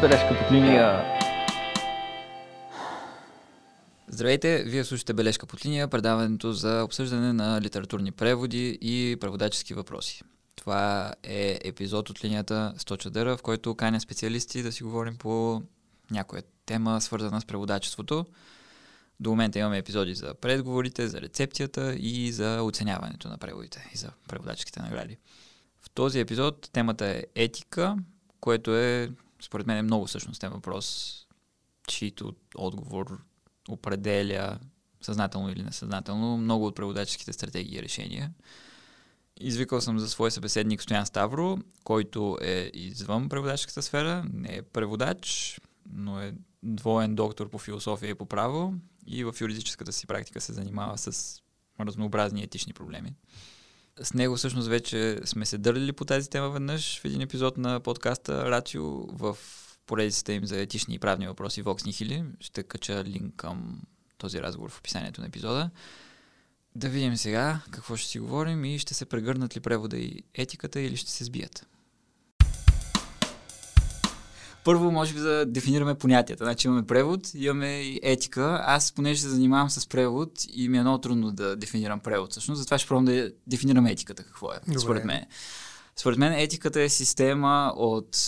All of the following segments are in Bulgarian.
Бележка под линия. Здравейте, вие слушате Бележка под линия, предаването за обсъждане на литературни преводи и преводачески въпроси. Това е епизод от линията 100 чадъра, в който каня специалисти да си говорим по някоя тема, свързана с преводачеството. До момента имаме епизоди за предговорите, за рецепцията и за оценяването на преводите и за преводаческите награди. В този епизод темата е етика, което е, според мен, е много същностен въпрос, чието отговор определя съзнателно или несъзнателно много от преводаческите стратегии и решения. Извикал съм за свой събеседник Стоян Ставро, който е извън преводаческата сфера, не е преводач, но е двоен доктор по философия и по право и в юридическата си практика се занимава с разнообразни етични проблеми. С него всъщност вече сме се дърли по тази тема веднъж в един епизод на подкаста Рацио в поредицата им за етични и правни въпроси Vox Nihili. Ще кача линк към този разговор в описанието на епизода. Да видим сега какво ще си говорим и ще се прегърнат ли превода и етиката или ще се сбият. Първо, може би да дефинираме понятията. Значи имаме превод, имаме и етика. Аз, понеже се занимавам с превод и ми е много трудно да дефинирам превод, всъщност, затова ще пробвам да дефинирам етиката, какво е, Добре. според мен. Според мен етиката е система от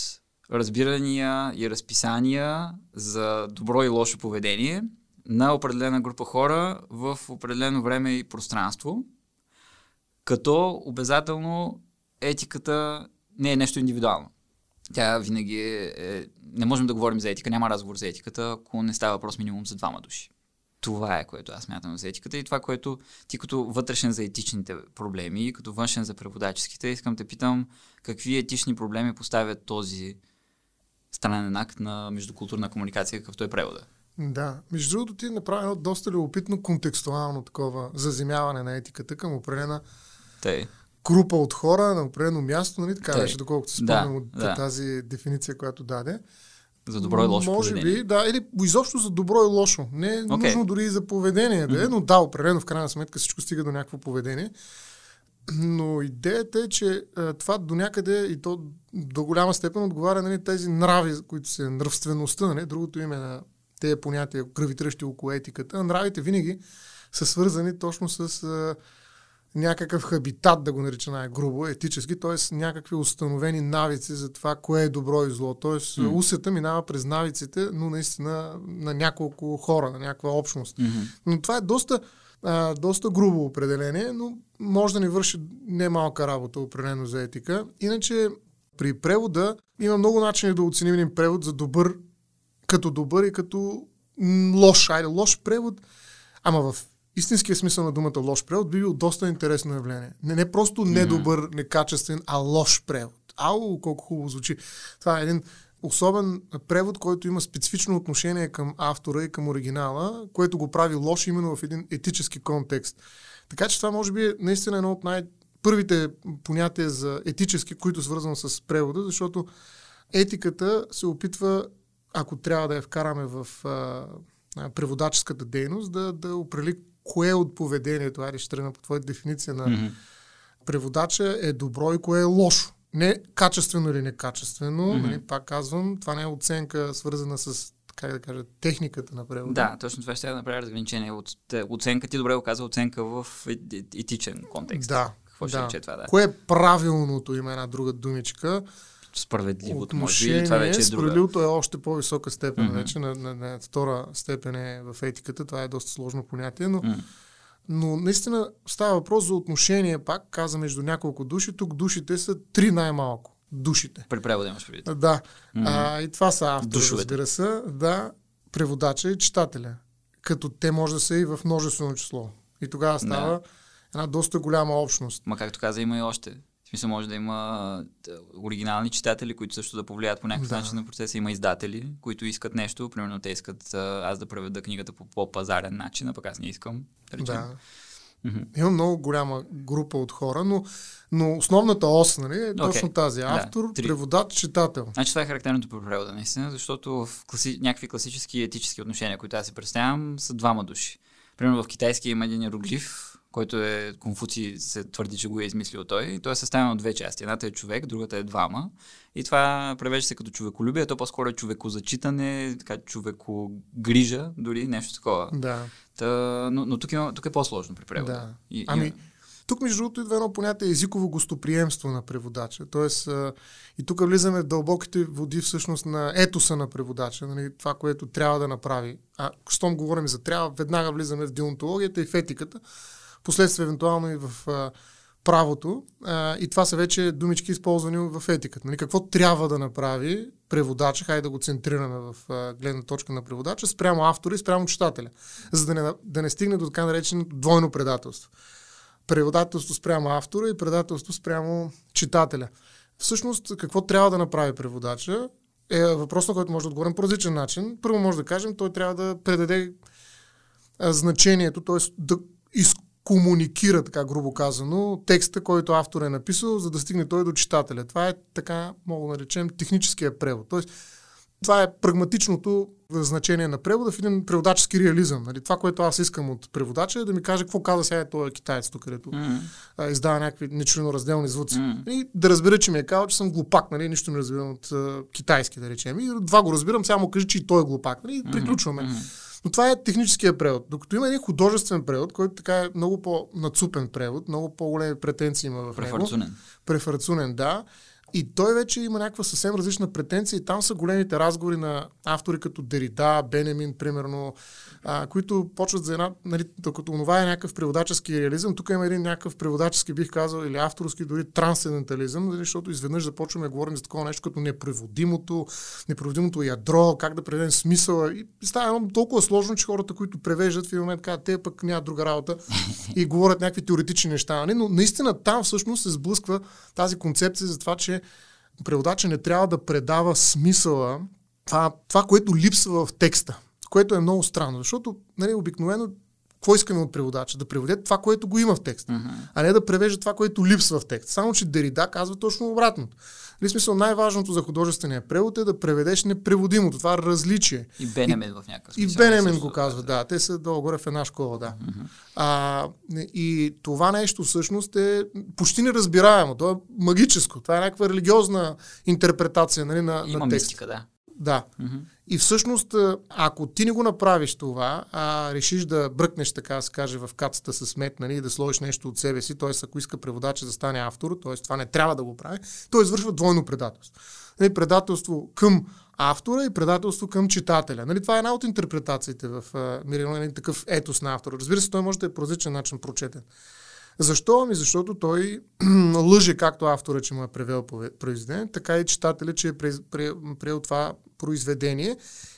разбирания и разписания за добро и лошо поведение на определена група хора в определено време и пространство, като обязателно етиката не е нещо индивидуално. Тя винаги е, е... Не можем да говорим за етика, няма разговор за етиката, ако не става въпрос минимум за двама души. Това е което аз мятам за етиката и това, което ти като вътрешен за етичните проблеми и като външен за преводаческите, искам те питам какви етични проблеми поставят този странен акт на междукултурна комуникация, какъвто е превода. Да. Между другото, ти направи едно доста любопитно контекстуално такова заземяване на етиката към определена Тъй. Група от хора на определено място, нали така беше, доколкото се спомням Да, от да. тази дефиниция, която даде. За добро и лошо Може поведение. би, да, или изобщо за добро и лошо. Не е Окей. нужно дори и за поведение да е, но да, определено в крайна сметка всичко стига до някакво поведение. Но идеята е, че а, това до някъде и то до голяма степен отговаря нали, тези нрави, които са нравствеността, нали, другото име на тези понятия, гравитиращи около етиката. Нравите винаги са свързани точно с а, някакъв хабитат, да го нарича най-грубо, етически, т.е. някакви установени навици за това, кое е добро и зло. Т.е. М. Mm. усета минава през навиците, но наистина на няколко хора, на някаква общност. Мгм. Но това е доста, а, доста грубо определение, но може да ни върши немалка работа определено за етика. Иначе при превода има много начини да оценим един превод за добър, като добър и като лош. Айде, лош превод, ама в истинския смисъл на думата лош превод би бил доста интересно явление. Не, не просто недобър, некачествен, а лош превод. Ау, колко хубаво звучи. Това е един особен превод, който има специфично отношение към автора и към оригинала, което го прави лош именно в един етически контекст. Така че това може би е наистина едно от най- първите понятия за етически, които свързвам с превода, защото етиката се опитва, ако трябва да я вкараме в а, преводаческата дейност, да, да определи кое от поведението, айде ще тръгна по твоя дефиниция на Мгм. преводача е добро и кое е лошо. Не качествено или некачествено, Мгм. нали, пак казвам, това не е оценка свързана с, как да кажа, техниката на превода. Да, точно това ще я направя разграничение. От, оценка, ти добре го каза, оценка в етичен контекст. Да. Какво ще да. рече това, да? Кое е правилното, има една друга думичка. Справедливото, може би, това Отношение, вече е справедливото е още по-висока степен Мгм. вече, на, на, на втора степен е в етиката, това е доста сложно понятие, но, М. но наистина става въпрос за отношение, пак каза между няколко души, тук душите са три най-малко. Душите. При превода имаш предвид. Да. Мгм. А, и това са автори, Душовете. разбира се. Да, преводача и читателя. Като те може да са и в множествено число. И тогава става Да. една доста голяма общност. Ма както каза, има и още. Смисъл може да има да, оригинални читатели, които също да повлияят по някакъв Да. начин на процеса. Има издатели, които искат нещо. Примерно те искат аз да преведа книгата по по-пазарен начин, а пък аз не искам. Да речем. Да. Мгм. Има много голяма група от хора, но, но основната ос нали, е точно Окей. тази. Да, Автор, три. преводач, читател. Значи това е характерното при превода, наистина, защото в класи... някакви класически етически отношения, които аз си представям, са двама души. Примерно в китайски има един иероглиф, който е Конфуций се твърди, че го е измислил той. И той е съставен от две части. Едната е човек, другата е двама. И това превежда се като човеколюбие, то по-скоро е човекозачитане, така човекогрижа, дори нещо такова. Да. Та, но, но тук, има, тук е по-сложно при превода. Да. И, ами, и... тук между другото идва едно понятие езиково гостоприемство на преводача. Тоест, а, и тук влизаме в дълбоките води всъщност на етоса на преводача, нали, това, което трябва да направи. А щом говорим за трябва, веднага влизаме в деонтологията и в етиката, последствие евентуално и в а, правото. А, и това са вече думички използвани в етиката. Нали, какво трябва да направи преводача, хайде да го центрираме в а, гледна точка на преводача, спрямо автора и спрямо читателя, за да не, да не стигне до така нареченото двойно предателство. Преводателство спрямо автора и предателство спрямо читателя. Всъщност, какво трябва да направи преводача е въпрос, на който може да отговорим по различен начин. Първо може да кажем, той трябва да предаде значението, т.е. да изкомуникира, така грубо казано, текста, който автор е написал, за да стигне той до читателя. Това е така, мога да наречем, техническия превод. Тоест, това е прагматичното значение на превода в един преводачески реализъм. Нали? Това, което аз искам от преводача е да ми каже какво каза сега този китаец тук, където а, издава някакви нечленоразделни звуци. Mm-hmm. И да разбера, че ми е казал, че съм глупак, нали? нищо не разбирам от а, китайски, да речем. И това го разбирам, само кажи, че и той е глупак. Нали? Приключваме. Mm-hmm. Но това е техническия превод. Докато има един художествен превод, който така е много по-нацупен превод, много по-големи претенции има в него. Префарцунен. Префарцунен, да. И той вече има някаква съвсем различна претенция и там са големите разговори на автори като Дерида, Бенемин, примерно, а, които почват за една, нали, докато това е някакъв преводачески реализъм, тук има един някакъв преводачески, бих казал, или авторски, дори трансцендентализъм, нали, защото изведнъж започваме да говорим за такова нещо като непреводимото, непреводимото ядро, как да преведем смисъла. И става толкова сложно, че хората, които превеждат в един момент казват, те пък нямат друга работа и говорят някакви теоретични неща. Нали? Но наистина там всъщност се сблъсква тази концепция за това, че преводача не трябва да предава смисъла, това, това, което липсва в текста, което е много странно, защото нали, обикновено какво искаме от преводача? Да преведе това, което го има в текста, uh-huh. а не да превежда това, което липсва в текста. Само, че Дерида казва точно обратното. В смисъл, най-важното за художествения превод е да преведеш непреводимото. Това е различие. И Бенемин в някакъв смисъл. И Бенемин го казва, да. Те са долу-горе в една школа, да. Uh-huh. А, и това нещо всъщност е почти неразбираемо. То е магическо. Това е някаква религиозна интерпретация нали, на, Има на текста. мистика, да. Да. Mm-hmm. И всъщност, ако ти не го направиш това, а решиш да бръкнеш, така да се каже, в кацата с мет, нали, и да сложиш нещо от себе си, т.е. ако иска преводача да стане автор, т.е. това не трябва да го прави, той извършва двойно предателство. Нали, предателство към автора и предателство към читателя. Нали, това е една от интерпретациите в Мирилон, нали, такъв етос на автора. Разбира се, той може да е по различен начин прочетен. Защо? Ами защото той лъже както автора, че му е превел произведение, така и читателя, че е приел това произведение.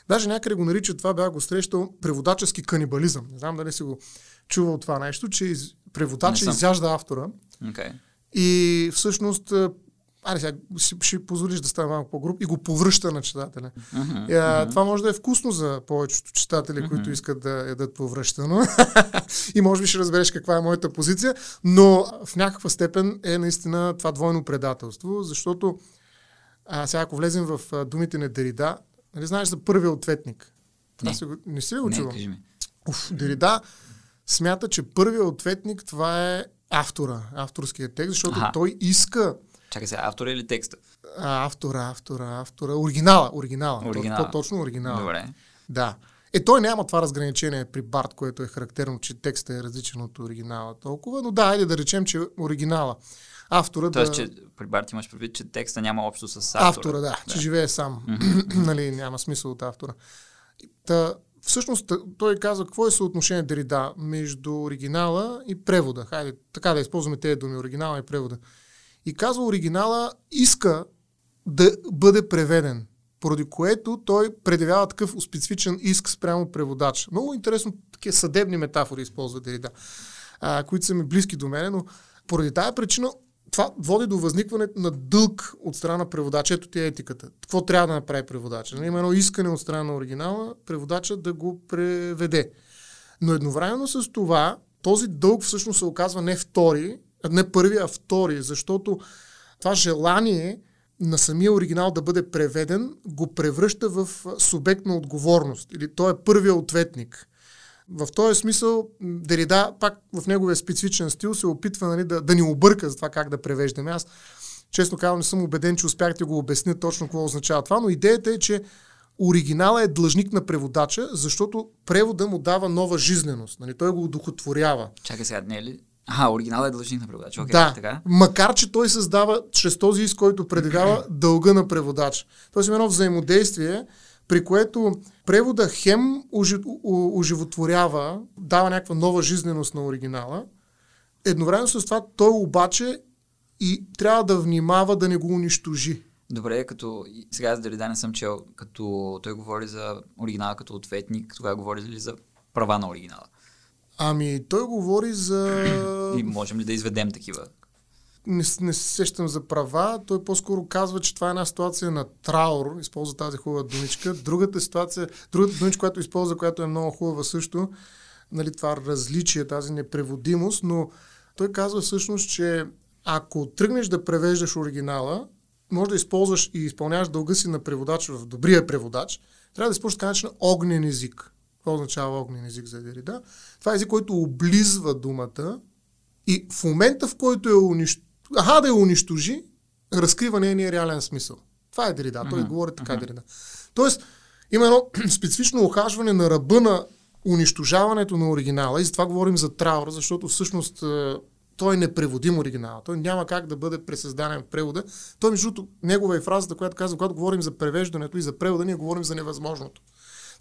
Даже някъде го нарича, това бях го срещал, преводачески канибализъм. Не знам дали си го чувал това нещо, че преводача изяжда автора. Okay. И всъщност Аре, сега ще, ще позволиш да стане малко по-груп и го повръща на читателя. Uh-huh, uh-huh. Това може да е вкусно за повечето читатели, uh-huh. които искат да ядат повръщано. и може би ще разбереш каква е моята позиция, но в някаква степен е наистина това двойно предателство, защото а, сега ако влезем в думите на Дерида, нали знаеш за първия ответник? Не. Си, не си ли го чувал? Уф, Дерида смята, че първият ответник това е автора, авторския текст, защото Аха. той иска Чакай сега, автора или текста? А, автора, автора, автора. Оригинала, оригинала. оригинала. По-точно оригинала. Добре. Да. Е, той няма това разграничение при Барт, което е характерно, че текстът е различен от оригинала толкова, но да, айде да речем, че оригинала. Автора Тоест, да... че при Барт имаш предвид, че текста няма общо с автора. Автора, да, да. че живее сам. нали, няма смисъл от автора. Та, всъщност той казва какво е съотношение Дерида между оригинала и превода. Хайде, така да използваме тези думи, оригинала и превода. И казва оригинала иска да бъде преведен, поради което той предявява такъв специфичен иск спрямо преводач. Много интересно такива съдебни метафори използва Дерида, а, които са ми близки до мене, но поради тази причина това води до възникване на дълг от страна на преводача. Ето ти е етиката. Какво трябва да направи преводача? Нали, има едно искане от страна на оригинала, преводача да го преведе. Но едновременно с това, този дълг всъщност се оказва не втори, не първи, а втори, защото това желание на самия оригинал да бъде преведен го превръща в субект на отговорност. Или той е първия ответник. В този смисъл Дерида, пак в неговия специфичен стил, се опитва нали, да, да ни обърка за това как да превеждаме. Аз, честно казвам, не съм убеден, че успях да го обясня точно какво означава това, но идеята е, че оригинала е длъжник на преводача, защото превода му дава нова жизненост. Нали? Той го удохотворява. Чакай сега, не е ли? А, оригинала е длъжник на преводач. Okay, да, така. макар че той създава чрез този иск, който предявява дълга на преводач. Тоест има едно взаимодействие, при което превода хем оживотворява, дава някаква нова жизненост на оригинала. Едновременно с това той обаче и трябва да внимава да не го унищожи. Добре, като сега аз дали да не съм чел, като той говори за оригинала като ответник, тогава говори ли за права на оригинала? Ами, той говори за... И можем ли да изведем такива? Не, не се сещам за права. Той по-скоро казва, че това е една ситуация на траур. Използва тази хубава думичка. Другата ситуация, другата думичка, която използва, която е много хубава също, нали, това различие, тази непреводимост, но той казва всъщност, че ако тръгнеш да превеждаш оригинала, може да използваш и изпълняваш дълга си на преводач в добрия преводач, трябва да използваш така начин огнен език. Това означава огнен език за Дерида? Това е език, който облизва думата и в момента, в който е унищожи, аха да я унищожи, разкрива нейния реален смисъл. Това е Дерида. Той uh-huh. говори така uh-huh. Дерида. Тоест, има едно специфично охажване на ръба на унищожаването на оригинала и затова говорим за траур, защото всъщност е, той е непреводим оригинал. Той няма как да бъде пресъздаден в превода. Той, между другото, негова е фразата, която казва, когато говорим за превеждането и за превода, ние говорим за невъзможното.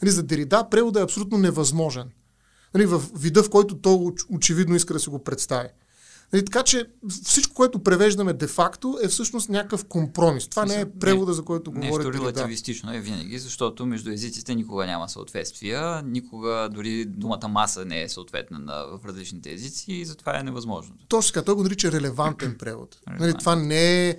Нали, за Дерида превода е абсолютно невъзможен. Нали, в вида, в който той очевидно иска да се го представи. Нали, така че всичко, което превеждаме де-факто е всъщност някакъв компромис. Това не е превода, за който говоря. Нещо релативистично е винаги, защото между езиците никога няма съответствия, никога дори думата маса не е съответна на, в различните езици и затова е невъзможно. Точно така, той го нарича релевантен превод. Нали, това не е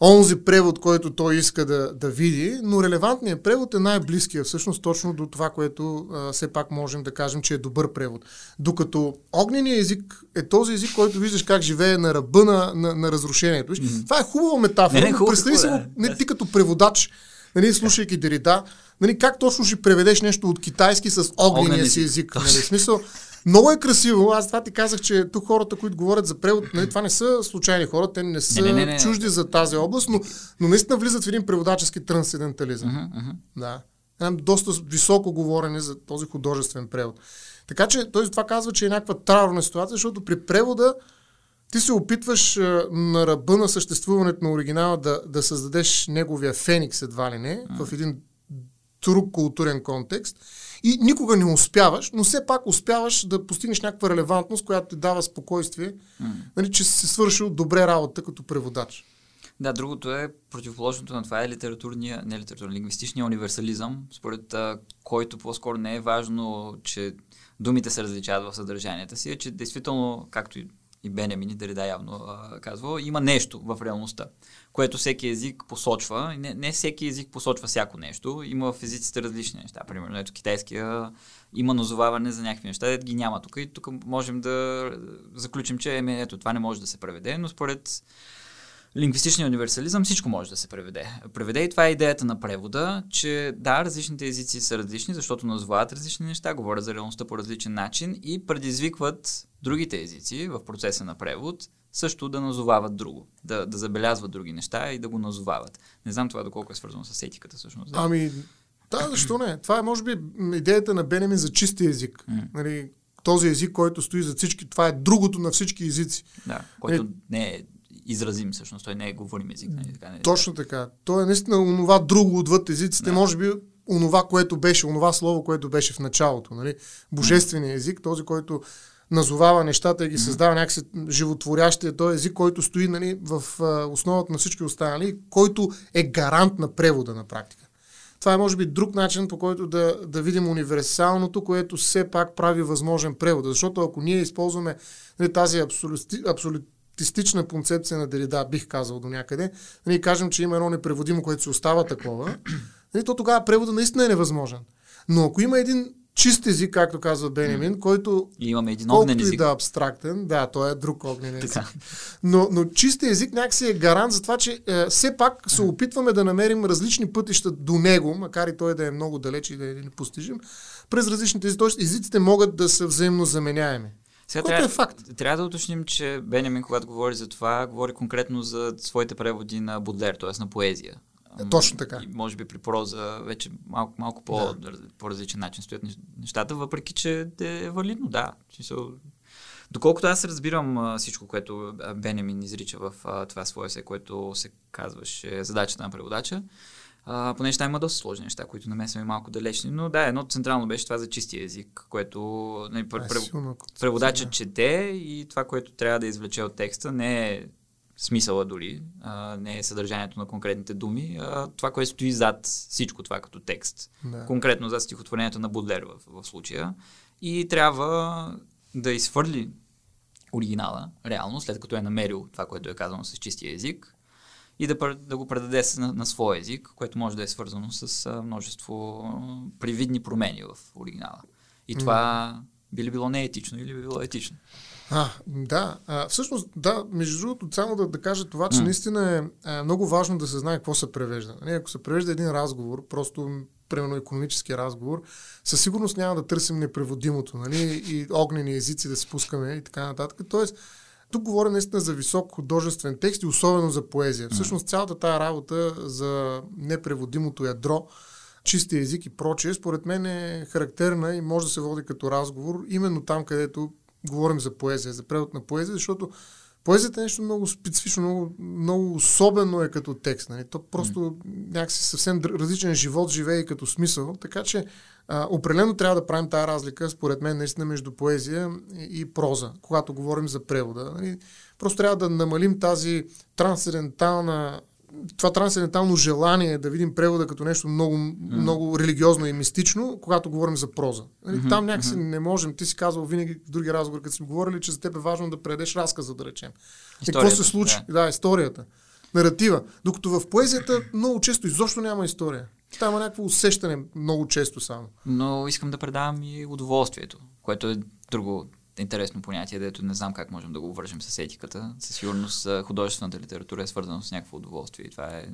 онзи превод, който той иска да, да види, но релевантният превод е най-близкия всъщност точно до това, което а, все пак можем да кажем, че е добър превод. Докато огненият език е този език, който виждаш как живее на ръба на, на, на разрушението. Mm-hmm. Това е хубава метафора. Не, не, хубаво, представи си го, не ти като преводач, нали, слушайки Дерида, нали, как точно ще преведеш нещо от китайски с огнения си език. Нали, смисъл, много е красиво. Аз това ти казах, че тук хората, които говорят за превод, нали, това не са случайни хора, те не са не, не, не, не. чужди за тази област, но, но наистина влизат в един преводачески трансцендентализъм. Uh-huh, uh-huh. Да. Едно доста високо говорене за този художествен превод. Така че той това казва, че е някаква траурна ситуация, защото при превода ти се опитваш на ръба на съществуването на оригинала да, да създадеш неговия феникс едва ли не, uh-huh. в един друг културен контекст и никога не успяваш, но все пак успяваш да постигнеш някаква релевантност, която ти дава спокойствие, mm. нали, че си свършил добре работа като преводач. Да, другото е противоположното на това е литературния, не литературния, лингвистичния универсализъм, според а, който по-скоро не е важно, че думите се различават в съдържанията си, а че действително, както и и Бенемини Дерида явно казва, има нещо в реалността, което всеки език посочва. Не, не всеки език посочва всяко нещо. Има в езиците различни неща. Примерно, ето китайския има назоваване за някакви неща, ето ги няма тук. И тук можем да заключим, че еми, ето това не може да се преведе, но според лингвистичния универсализъм всичко може да се преведе. Преведе и това е идеята на превода, че да, различните езици са различни, защото назовават различни неща, говорят за реалността по различен начин и предизвикват другите езици в процеса на превод също да назовават друго, да, да забелязват други неща и да го назовават. Не знам това доколко е свързано с етиката всъщност. Ами, да, защо не? Това е може би идеята на Бенемин за чистия език. Mm. Нали, този език, който стои за всички, това е другото на всички езици. Да, който нали, не е изразим всъщност, той не е говорим език. Нали, така, не, Точно така. Той е наистина онова друго отвъд езиците, да. може би онова, което беше, онова слово, което беше в началото. Нали? Божественият език, този, който назовава нещата и ги създава някакси животворящия този език, който стои нали, в основата на всички останали, който е гарант на превода на практика. Това е, може би, друг начин, по който да, да видим универсалното, което все пак прави възможен превод. Защото ако ние използваме нали, тази абсолюти, абсолютистична концепция на Дерида, бих казал до някъде, нали, кажем, че има едно непреводимо, което се остава такова, нали, то тогава превода наистина е невъзможен. Но ако има един чист език, както казва Бенемин, mm. който и имаме един огнен език. и да е абстрактен, да, той е друг огнен език. Но, но чист език някакси е гарант за това, че е, все пак се опитваме да намерим различни пътища до него, макар и той да е много далеч и да е непостижим, през различните езици. Тоест езиците могат да са взаимно заменяеми. Сега Което трябва, е факт. Трябва да уточним, че Бенямин, когато говори за това, говори конкретно за своите преводи на Бодлер, т.е. на поезия. Е, точно така. И може би при проза вече малко, малко по, да. по-различен начин стоят нещата, въпреки че е валидно, да. Доколкото аз разбирам всичко, което Бенемин изрича в това свое се, което се казваше задачата на преводача, а, понеже там има доста сложни неща, които на мен са ми малко далечни. Но да, едно централно беше това за чистия език, което нали, прев... преводачът чете и това, което трябва да извлече от текста, не е смисъла дори, а, не е съдържанието на конкретните думи, а това, което стои зад всичко това като текст. Да. Конкретно за стихотворението на Будлер в, в случая. И трябва да изхвърли оригинала, реално, след като е намерил това, което е казано с чистия език, и да, да го предаде на, на своя език, което може да е свързано с а, множество привидни промени в оригинала. И това mm. би ли било неетично или би било етично? А, да. А, всъщност, да, между другото, само да, да кажа това, че mm. наистина е, е много важно да се знае какво се превежда. Не, нали, ако се превежда един разговор, просто примерно економически разговор, със сигурност няма да търсим непреводимото, нали, и огнени езици да спускаме и така нататък. Тоест, тук говоря наистина за висок художествен текст и особено за поезия. Всъщност цялата тая работа за непреводимото ядро, чистия език и прочее, според мен е характерна и може да се води като разговор именно там, където говорим за поезия, за превод на поезия, защото поезията е нещо много специфично, много, много особено е като текст. Нали? То просто mm. някакси съвсем различен живот живее и като смисъл. Така че а, определено трябва да правим тази разлика, според мен, наистина между поезия и, и проза, когато говорим за превода. Нали? Просто трябва да намалим тази трансцендентална това трансцендентално желание да видим превода като нещо много, mm. много религиозно и мистично, когато говорим за проза. Mm-hmm. Там някакси mm-hmm. не можем. Ти си казвал винаги в други разговори, като сме говорили, че за теб е важно да предеш разказа, да речем. И какво се случи? Да. да, историята. Наратива. Докато в поезията много често изобщо няма история. Там има някакво усещане много често само. Но искам да предавам и удоволствието, което е друго интересно понятие, дето не знам как можем да го вържем с етиката. Със сигурност художествената литература е свързана с някакво удоволствие и това е,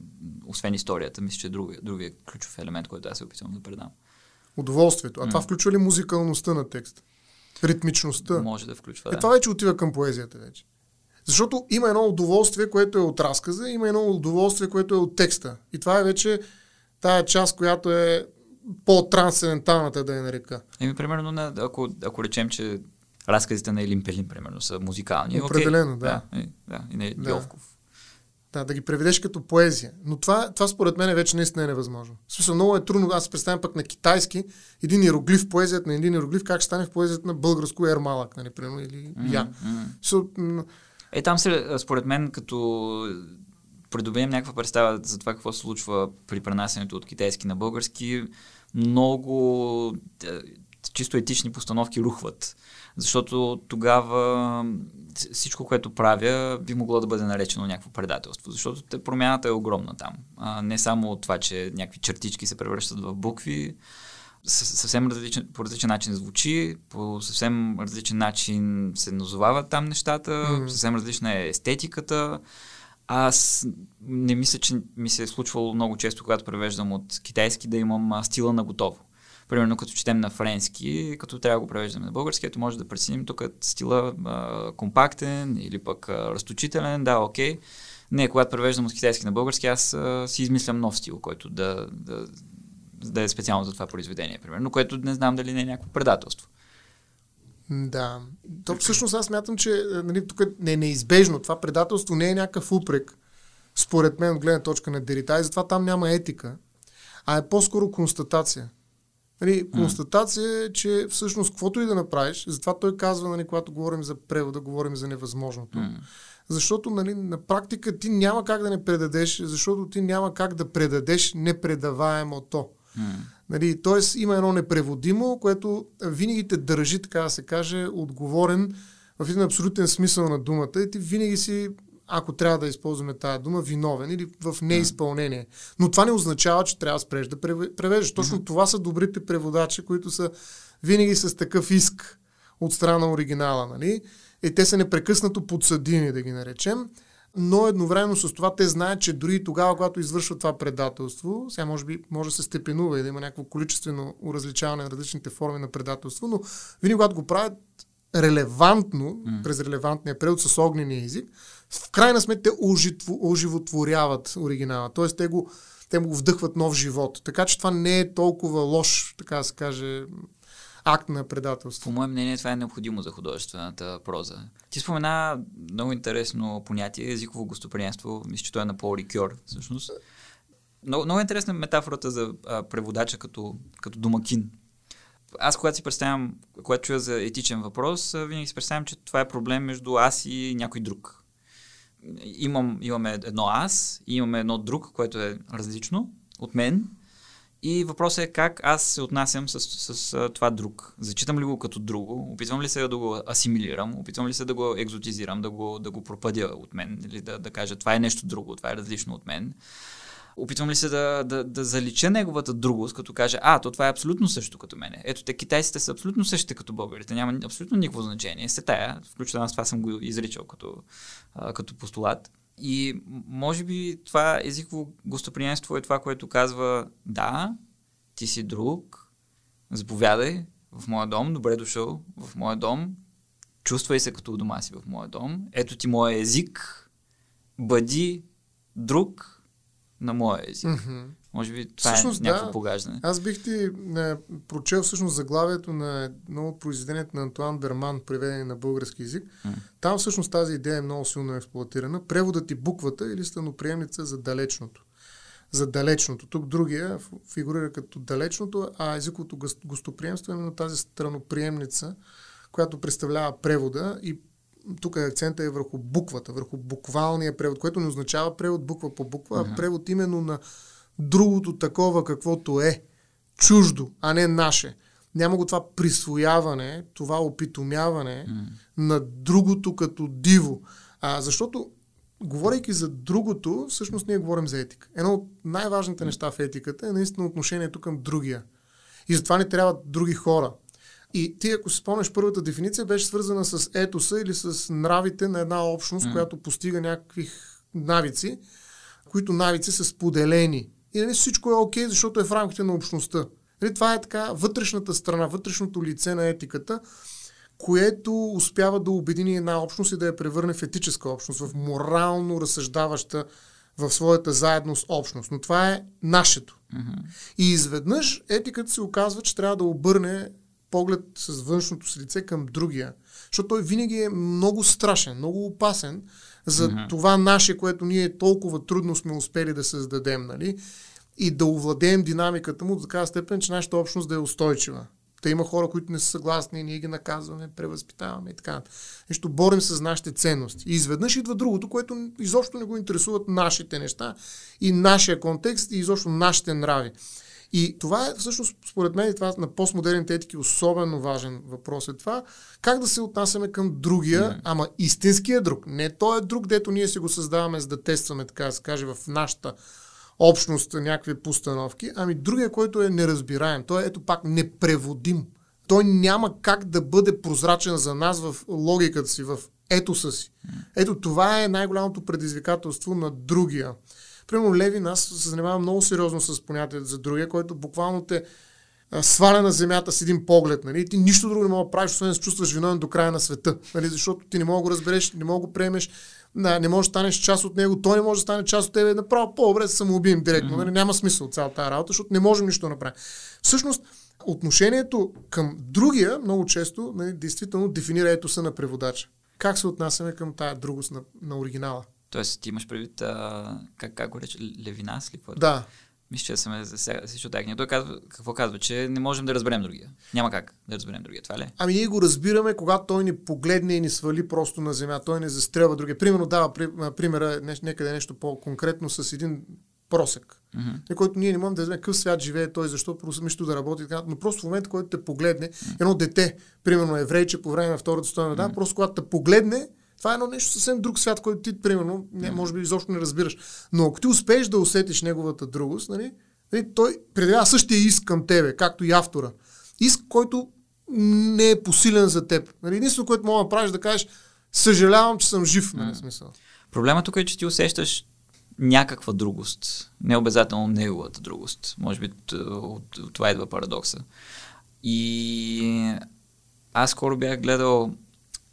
освен историята, мисля, че е другия, другия ключов елемент, който аз се опитвам да предам. Удоволствието. А mm. това включва ли музикалността на текст? Ритмичността? Може да включва, е, да. Е, това вече отива към поезията вече. Защото има едно удоволствие, което е от разказа, има едно удоволствие, което е от текста. И това е вече тая част, която е по-трансценденталната, да я нарека. Еми, примерно, ако, ако речем, че разказите на Елин Пелин, примерно, са музикални. Определено, okay. да. Да, и, да, и на да. Да, да ги преведеш като поезия. Но това, това според мен вече наистина е невъзможно. В смисъл, много е трудно. Аз представям пък на китайски един иероглиф, поезията на един иероглиф, как ще стане в поезията на българско ермалък, нали, примерно, или mm-hmm. я. So, е, там се, според мен, като придобием някаква представа за това какво се случва при пренасенето от китайски на български, много чисто етични постановки рухват. Защото тогава всичко, което правя, би могло да бъде наречено някакво предателство. Защото те, промяната е огромна там. А, не само от това, че някакви чертички се превръщат в букви, съвсем различен, по различен начин звучи, по съвсем различен начин се назовават там нещата, mm-hmm. съвсем различна е естетиката. Аз не мисля, че ми се е случвало много често, когато превеждам от китайски, да имам стила на готово. Примерно като четем на френски, като трябва да го превеждаме на български, ето може да преценим тук стила а, компактен или пък а, разточителен, да, окей. Не, когато превеждам от китайски на български, аз а, си измислям нов стил, който да, да, да е специално за това произведение, примерно, което не знам дали не е някакво предателство. Да. То всъщност аз мятам, че нали, тук е неизбежно. Това предателство не е някакъв упрек, според мен, от гледна точка на Дерита, и затова там няма етика, а е по-скоро констатация. Нали, констатация е, че всъщност каквото и да направиш, затова той казва, нали, когато говорим за превода, говорим за невъзможното. Mm. Защото нали, на практика ти няма как да не предадеш, защото ти няма как да предадеш непредаваемото. Mm. Нали, тоест има едно непреводимо, което винаги те държи, така да се каже, отговорен в един абсолютен смисъл на думата и ти винаги си ако трябва да използваме тази дума, виновен или в неизпълнение. Но това не означава, че трябва да спреш да превеждаш. Точно това са добрите преводачи, които са винаги с такъв иск от страна на оригинала. Нали? И те са непрекъснато подсъдими, да ги наречем. но едновременно с това те знаят, че дори тогава, когато извършват това предателство, сега може би може да се степенува и да има някакво количествено уразличаване на различните форми на предателство, но винаги когато го правят релевантно, mm. през релевантния превод с огнения език, в крайна сметка те оживотворяват оригинала. Тоест те го, те му вдъхват нов живот. Така че това не е толкова лош, така да се каже, акт на предателство. По мое мнение това е необходимо за художествената проза. Ти спомена много интересно понятие езиково гостоприемство. Мисля, че той е на Пол Рикьор, всъщност. Много, много интересна метафората за а, преводача като, като домакин. Аз, когато си представям, когато чуя за етичен въпрос, винаги си представям, че това е проблем между аз и някой друг. Имам, имаме едно аз и имаме едно друг, което е различно от мен и въпросът е как аз се отнасям с, с, с това друг. Зачитам ли го като друго? Опитвам ли се да го асимилирам? Опитвам ли се да го екзотизирам, да го, да го пропъдя от мен? Или да, да кажа това е нещо друго, това е различно от мен? Опитвам ли се да, да, да залича неговата другост, като кажа, а, то това е абсолютно също като мене. Ето, те китайците са абсолютно същите като българите. Няма абсолютно никакво значение. Се тая, включително аз това съм го изричал като, като постулат. И може би това езиково гостоприемство е това, което казва да, ти си друг, заповядай в моя дом, добре дошъл в моя дом, чувствай се като у дома си в моя дом, ето ти моя език, бъди друг на моя език. Mm-hmm. Може би това е всъщност, е някакво да, погаждане. Аз бих ти не, прочел всъщност заглавието на едно от произведението на Антуан Берман, преведени на български язик. Mm. Там всъщност тази идея е много силно експлуатирана. Преводът и буквата или станоприемница за далечното. За далечното. Тук другия фигурира като далечното, а езиковото гостоприемство е именно тази страноприемница, която представлява превода и тук акцента е върху буквата, върху буквалния превод, което не означава превод буква по буква, mm-hmm. а превод именно на другото такова каквото е, чуждо, а не наше. Няма го това присвояване, това опитомяване mm. на другото като диво. А, защото, говорейки за другото, всъщност ние говорим за етика. Едно от най-важните неща в етиката е наистина отношението към другия. И затова ни трябват други хора. И ти, ако си спомняш, първата дефиниция беше свързана с етоса или с нравите на една общност, mm. която постига някакви навици, които навици са споделени и нали, всичко е окей, okay, защото е в рамките на общността. Нали, това е така вътрешната страна, вътрешното лице на етиката, което успява да обедини една общност и да я превърне в етическа общност, в морално разсъждаваща в своята заедност общност. Но това е нашето. Mm-hmm. И изведнъж етиката се оказва, че трябва да обърне поглед с външното си лице към другия. Защото той винаги е много страшен, много опасен, за mm-hmm. това наше, което ние толкова трудно сме успели да създадем, нали? И да овладеем динамиката му до такава степен, че нашата общност да е устойчива. Та има хора, които не са съгласни, ние ги наказваме, превъзпитаваме и така. Нещо борим с нашите ценности. И изведнъж идва другото, което изобщо не го интересуват нашите неща и нашия контекст и изобщо нашите нрави. И това е всъщност, според мен, и това на постмодерните етики особено важен въпрос е това, как да се отнасяме към другия, mm. ама истинския друг. Не той е друг, дето ние си го създаваме за да тестваме, така да се каже, в нашата общност някакви постановки, ами другия, който е неразбираем, той е ето пак непреводим. Той няма как да бъде прозрачен за нас в логиката си, в етоса си. Ето това е най-голямото предизвикателство на другия. Примерно Левин, аз се занимавам много сериозно с понятието за другия, който буквално те сваля на земята с един поглед. Нали? Ти нищо друго не мога да правиш, освен да се чувстваш виновен до края на света. Нали? Защото ти не мога да го разбереш, не мога да го приемеш, не можеш да станеш част от него, той не може да стане част от тебе. Направо по-добре да самоубием директно. Mm-hmm. Нали? Няма смисъл цялата тази работа, защото не можем нищо да направим. Всъщност, отношението към другия много често нали, действително дефинира етоса на преводача. Как се отнасяме към тая другост на, на оригинала? Тоест, ти имаш предвид, а, как, как го рече, Левинас ли? Какво? Да. Мисля, че съм всичко тази Той казва, какво казва? Че не можем да разберем другия. Няма как да разберем другия. Това ли? Е? Ами ние го разбираме, когато той ни погледне и ни свали просто на земя. Той не застрелва другия. Примерно дава примера некъде нещо по-конкретно с един просек, mm-hmm. който ние не можем да знаем какъв свят живее той, защо просто да работи, но просто в момента, който те погледне, mm-hmm. едно дете, примерно еврейче по време на Втората стойна, да, mm-hmm. просто когато те погледне, това е едно нещо съвсем друг свят, който ти, примерно, не, може би изобщо не разбираш. Но ако ти успееш да усетиш неговата другост, нали, нали, той предявява същия иск към тебе, както и автора. Иск, който не е посилен за теб. Нали, единствено, което мога да правиш, да кажеш, съжалявам, че съм жив, нали, смисъл. Проблема тук е, че ти усещаш някаква другост. Не обязателно неговата другост. Може би от, от, от това идва парадокса. И аз скоро бях гледал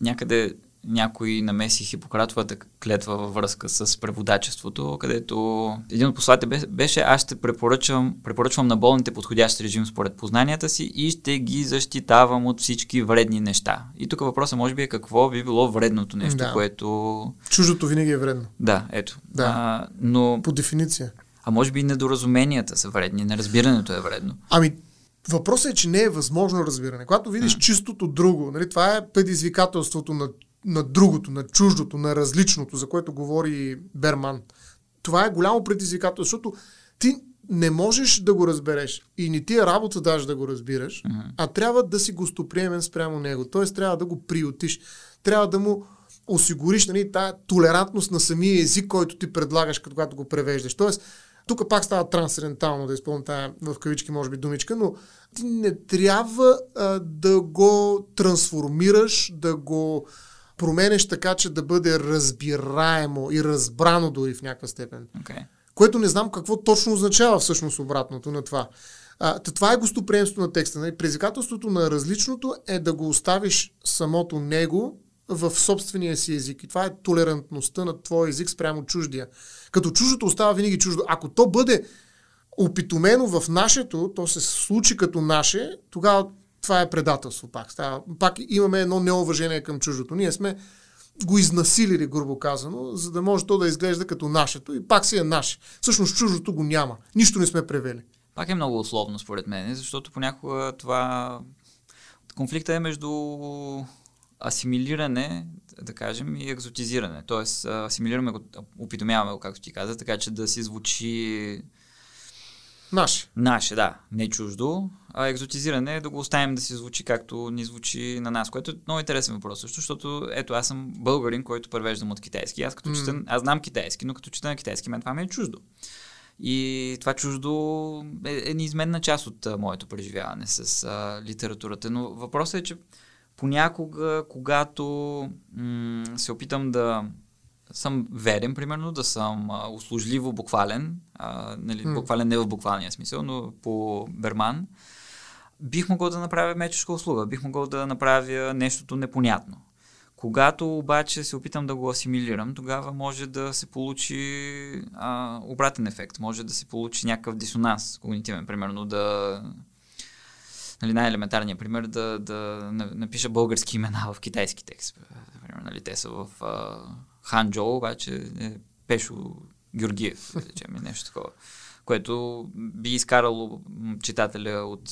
някъде някой намеси Хипократовата клетва във връзка с преводачеството, където един от послателите беше аз ще препоръчвам, препоръчвам на болните подходящ режим според познанията си и ще ги защитавам от всички вредни неща. И тук въпросът може би е какво би било вредното нещо, да. което... Чуждото винаги е вредно. Да, ето. Да. А, но... По дефиниция. А може би недоразуменията са вредни, неразбирането е вредно. Ами, Въпросът е, че не е възможно разбиране. Когато видиш mm. чистото друго, нали, това е предизвикателството на на другото, на чуждото, на различното, за което говори Берман. Това е голямо предизвикателство, защото ти не можеш да го разбереш и не ти е работа даже да го разбираш, uh-huh. а трябва да си гостоприемен спрямо него. Т.е. трябва да го приютиш. Трябва да му осигуриш нали, тая толерантност на самия език, който ти предлагаш, когато го превеждаш. Тоест, тук пак става трансцендентално да изпълня тая в кавички, може би, думичка, но ти не трябва а, да го трансформираш, да го променеш така, че да бъде разбираемо и разбрано дори в някаква степен. Okay. Което не знам какво точно означава всъщност обратното на това. А, това е гостоприемство на текста. Нали? Предизвикателството на различното е да го оставиш самото него в собствения си език. И това е толерантността на твоя език спрямо чуждия. Като чуждото остава винаги чуждо. Ако то бъде опитомено в нашето, то се случи като наше, тогава това е предателство пак. Става, пак имаме едно неуважение към чуждото. Ние сме го изнасилили, грубо казано, за да може то да изглежда като нашето и пак си е наше. Всъщност чуждото го няма. Нищо не сме превели. Пак е много условно, според мен, защото понякога това... Конфликта е между асимилиране, да кажем, и екзотизиране. Тоест, асимилираме го, опитомяваме го, както ти каза, така че да си звучи Наше. Наше, да. Не чуждо. А екзотизиране е да го оставим да си звучи както ни звучи на нас, което е много интересен въпрос също, защото ето аз съм българин, който превеждам от китайски. Аз като mm. чета, аз знам китайски, но като чета на китайски, мен това ми е чуждо. И това чуждо е, е неизменна част от а, моето преживяване с а, литературата. Но въпросът е, че понякога, когато м- се опитам да съм верен, примерно, да съм а, услужливо буквален, а, нали, mm. буквален не в буквалния смисъл, но по Берман, бих могъл да направя мечешка услуга, бих могъл да направя нещото непонятно. Когато обаче се опитам да го асимилирам, тогава може да се получи а, обратен ефект. Може да се получи някакъв дисонанс когнитивен, примерно да... Нали, най-елементарният пример да, да напиша български имена в китайски текст. Примерно, нали, те са в а, Ханчжоу, обаче е Пешо Георгиев, да речем, нещо такова. Което би изкарало читателя от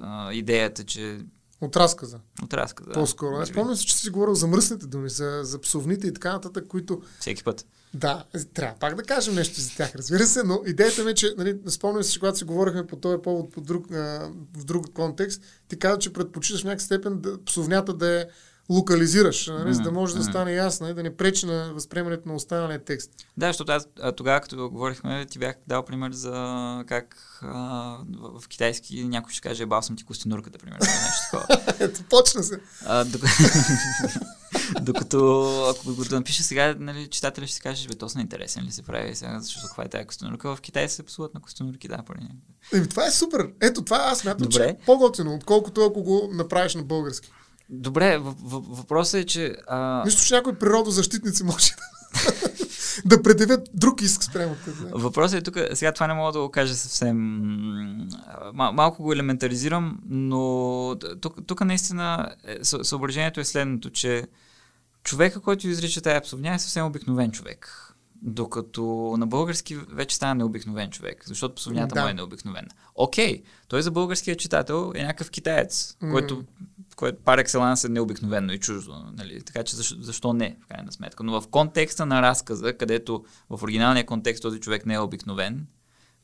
а, идеята, че от разказа. От разказа. По-скоро. Аз спомням се, че си говорил за мръсните думи, за, за псовните и така нататък, които. Всеки път. Да, трябва пак да кажем нещо за тях, разбира се, но идеята ми е, че, нали, спомням се, че когато си говорихме по този повод по друг, а, в друг контекст, ти каза, че предпочиташ в някакъв степен да, псовнята да е локализираш, нали, за да може да стане ясно и да не пречи на възприемането на останалия текст. Да, защото аз тогава, като говорихме, ти бях дал пример за как а, в, в китайски някой ще каже, бал съм ти костенурката, примерно, нещо такова. Ето, почна се. А, докато, докато ако го напиша сега, нали, читателя ще си каже, бе, то са интересен ли се прави сега, защото каква е тази костенурка. В Китай се псуват на костенурки, да, поради Еми, това е супер. Ето, това аз смятам, че е по-готино, отколкото ако го направиш на български. Добре, въпросът е, че... А... Нищо, че някои природозащитници може да предявят друг иск спрямо Въпросът е тук, сега това не мога да го кажа съвсем... Мал, малко го елементаризирам, но тук, тук наистина е, съображението е следното, че човека, който изрича тая псовня е съвсем обикновен човек. Докато на български вече стана необикновен човек, защото псовнята да. му е необикновена. Окей, той за българския читател е някакъв китаец, mm. който което пар екселанс е необикновено и чуждо. Нали? Така че защо, защо не, в крайна сметка. Но в контекста на разказа, където в оригиналния контекст този човек не е обикновен,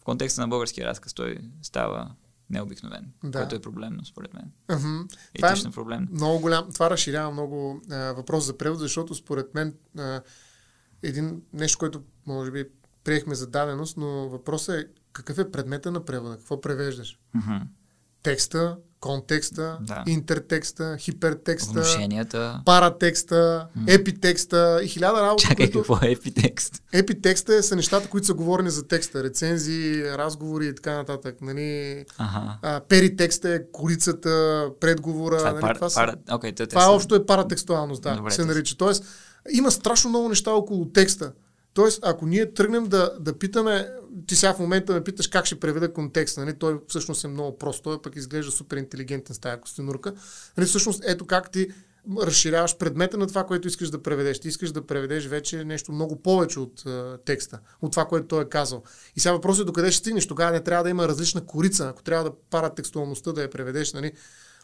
в контекста на българския разказ той става необикновен, да. което е проблемно, според мен. Uh-huh. Етично е проблем. Много голям, това разширява много а, въпрос за превод, защото според мен а, един нещо, което може би приехме за даденост, но въпросът е какъв е предмета на превода, какво превеждаш? Uh-huh. Текста, контекста, Да. интертекста, хипертекста, Внушенията. паратекста, епитекста и хиляда работи, Чакай, които... какво е епитекст? Епитекста са нещата, които са говорени за текста. Рецензии, разговори и така нататък. Нали? Ага. А, перитекста е корицата, предговора. Това е нали? пар, това са- пара... Те, те Това са... общо е паратекстуалност, да, Добре, се нарича. Тоест, има страшно много неща около текста. Тоест, ако ние тръгнем да, да питаме, ти сега в момента ме питаш как ще преведа контекста, нали? той всъщност е много прост, той пък изглежда супер интелигентен с тази костенурка. Нали? Всъщност, ето как ти разширяваш предмета на това, което искаш да преведеш. Ти искаш да преведеш вече нещо много повече от е, текста, от това, което той е казал. И сега въпросът е докъде ще стигнеш. Тогава не трябва да има различна корица. Ако трябва да пара текстуалността да я преведеш, нали,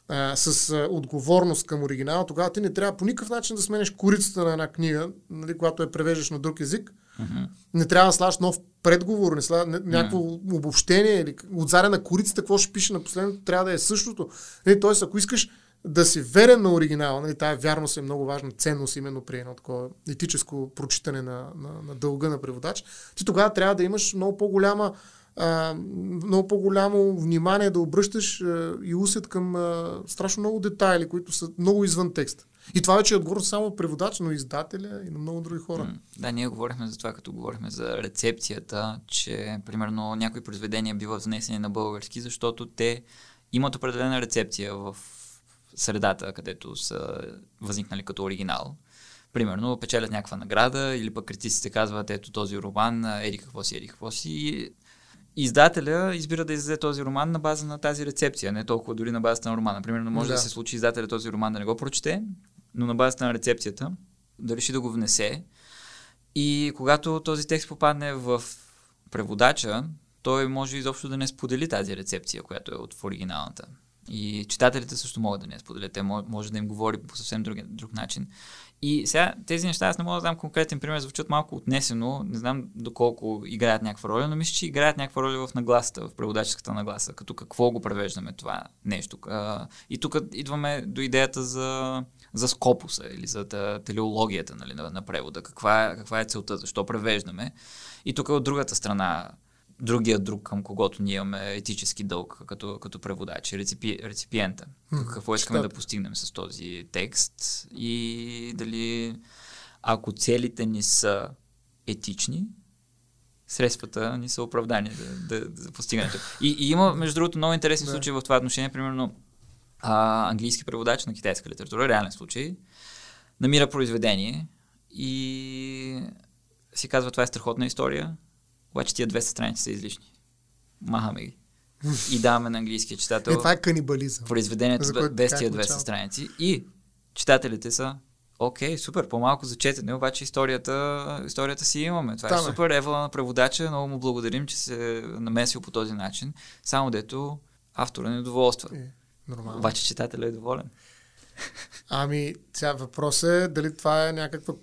а, с а, отговорност към оригинала, тогава ти не трябва по никакъв начин да сменеш корицата на една книга, нали, когато я превеждаш на друг език. Мгм. Не трябва да слагаш нов предговор, не слагаш някакво обобщение или отзаря на корицата, какво ще пише на последното, трябва да е същото. Нали, Тоест, ако искаш да си верен на оригинала, нали, тая вярност е много важна ценност именно при едно такова етическо прочитане на, на, на дълга на преводач, ти тогава трябва да имаш много по-голяма а, много по-голямо внимание да обръщаш а, и усет към а, страшно много детайли, които са много извън текста. И това вече е отговор само преводач, но и издателя и на много други хора. Да, ние говорихме за това, като говорихме за рецепцията, че примерно някои произведения биват внесени на български, защото те имат определена рецепция в средата, където са възникнали като оригинал. Примерно печелят някаква награда или пък критиците казват, ето този роман, еди какво си, еди какво си. И издателя избира да издаде този роман на база на тази рецепция, не толкова дори на базата на романа. Примерно може да, Да. се случи издателя този роман да не го прочете, но на базата на рецепцията да реши да го внесе. И когато този текст попадне в преводача, той може изобщо да не сподели тази рецепция, която е от в оригиналната. И читателите също могат да не споделят. Те мо- може да им говори по съвсем друг, друг начин. И сега тези неща, аз не мога да дам конкретен пример, звучат малко отнесено, не знам доколко играят някаква роля, но мисля, че играят някаква роля в нагласата, в преводаческата нагласа, като какво го превеждаме това нещо. И тук идваме до идеята за, за скопуса или за та- телеологията нали, на, на превода. Каква е, каква е целта, защо превеждаме. И тук от другата страна, другия друг, към когото ние имаме етически дълг като, като преводачи, реципи, реципиента. Какво искаме да постигнем с този текст и дали ако целите ни са етични, средствата ни са оправдани за, да, за постигането. И, и има, между другото, много интересни Да. случаи в това отношение. Примерно, а, английски преводач на китайска литература, реален случай, намира произведение и си казва, това е страхотна история, обаче тия 200 страници са излишни. Махаме ги. И даваме на английския читател Е, това е канибализъм. произведението без тия в 200 началото. страници и читателите са Окей, супер, по-малко за четене, обаче историята, историята си имаме. Това Там е супер, Евала на преводача, много му благодарим, че се намесил по този начин, само дето автора не доволства. Е, нормално. Обаче читателя е доволен. Ами, сега въпросът е дали това е някаква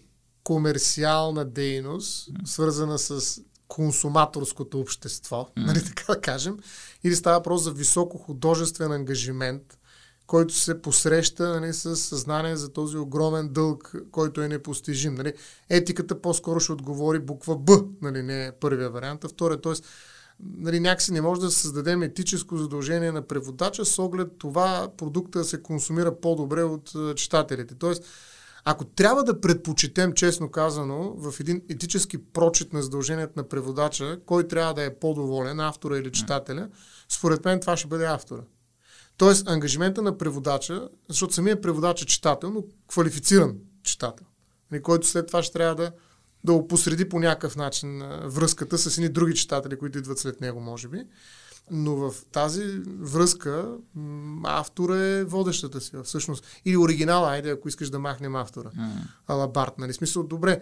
комерциална дейност, свързана с консуматорското общество, нали така да кажем, или става въпрос за високо художествен ангажимент, който се посреща нали, с съзнание за този огромен дълг, който е непостижим. Нали. Етиката по-скоро ще отговори буква Б, нали, не е първия вариант, а втория. Тоест, нали, някакси не може да създадем етическо задължение на преводача с оглед това продукта се консумира по-добре от читателите. Тоест, ако трябва да предпочетем, честно казано, в един етически прочит на задължението на преводача, кой трябва да е по-доволен, автора или читателя, според мен това ще бъде автора. Тоест, ангажимента на преводача, защото самия преводач е читател, но квалифициран читател, нали, който след това ще трябва да, да опосреди по някакъв начин връзката с едни други читатели, които идват след него, може би. Но в тази връзка автора е водещата си, всъщност. Или оригинала, айде, ако искаш да махнем автора. М. Ала Барт, нали? Смисъл, добре.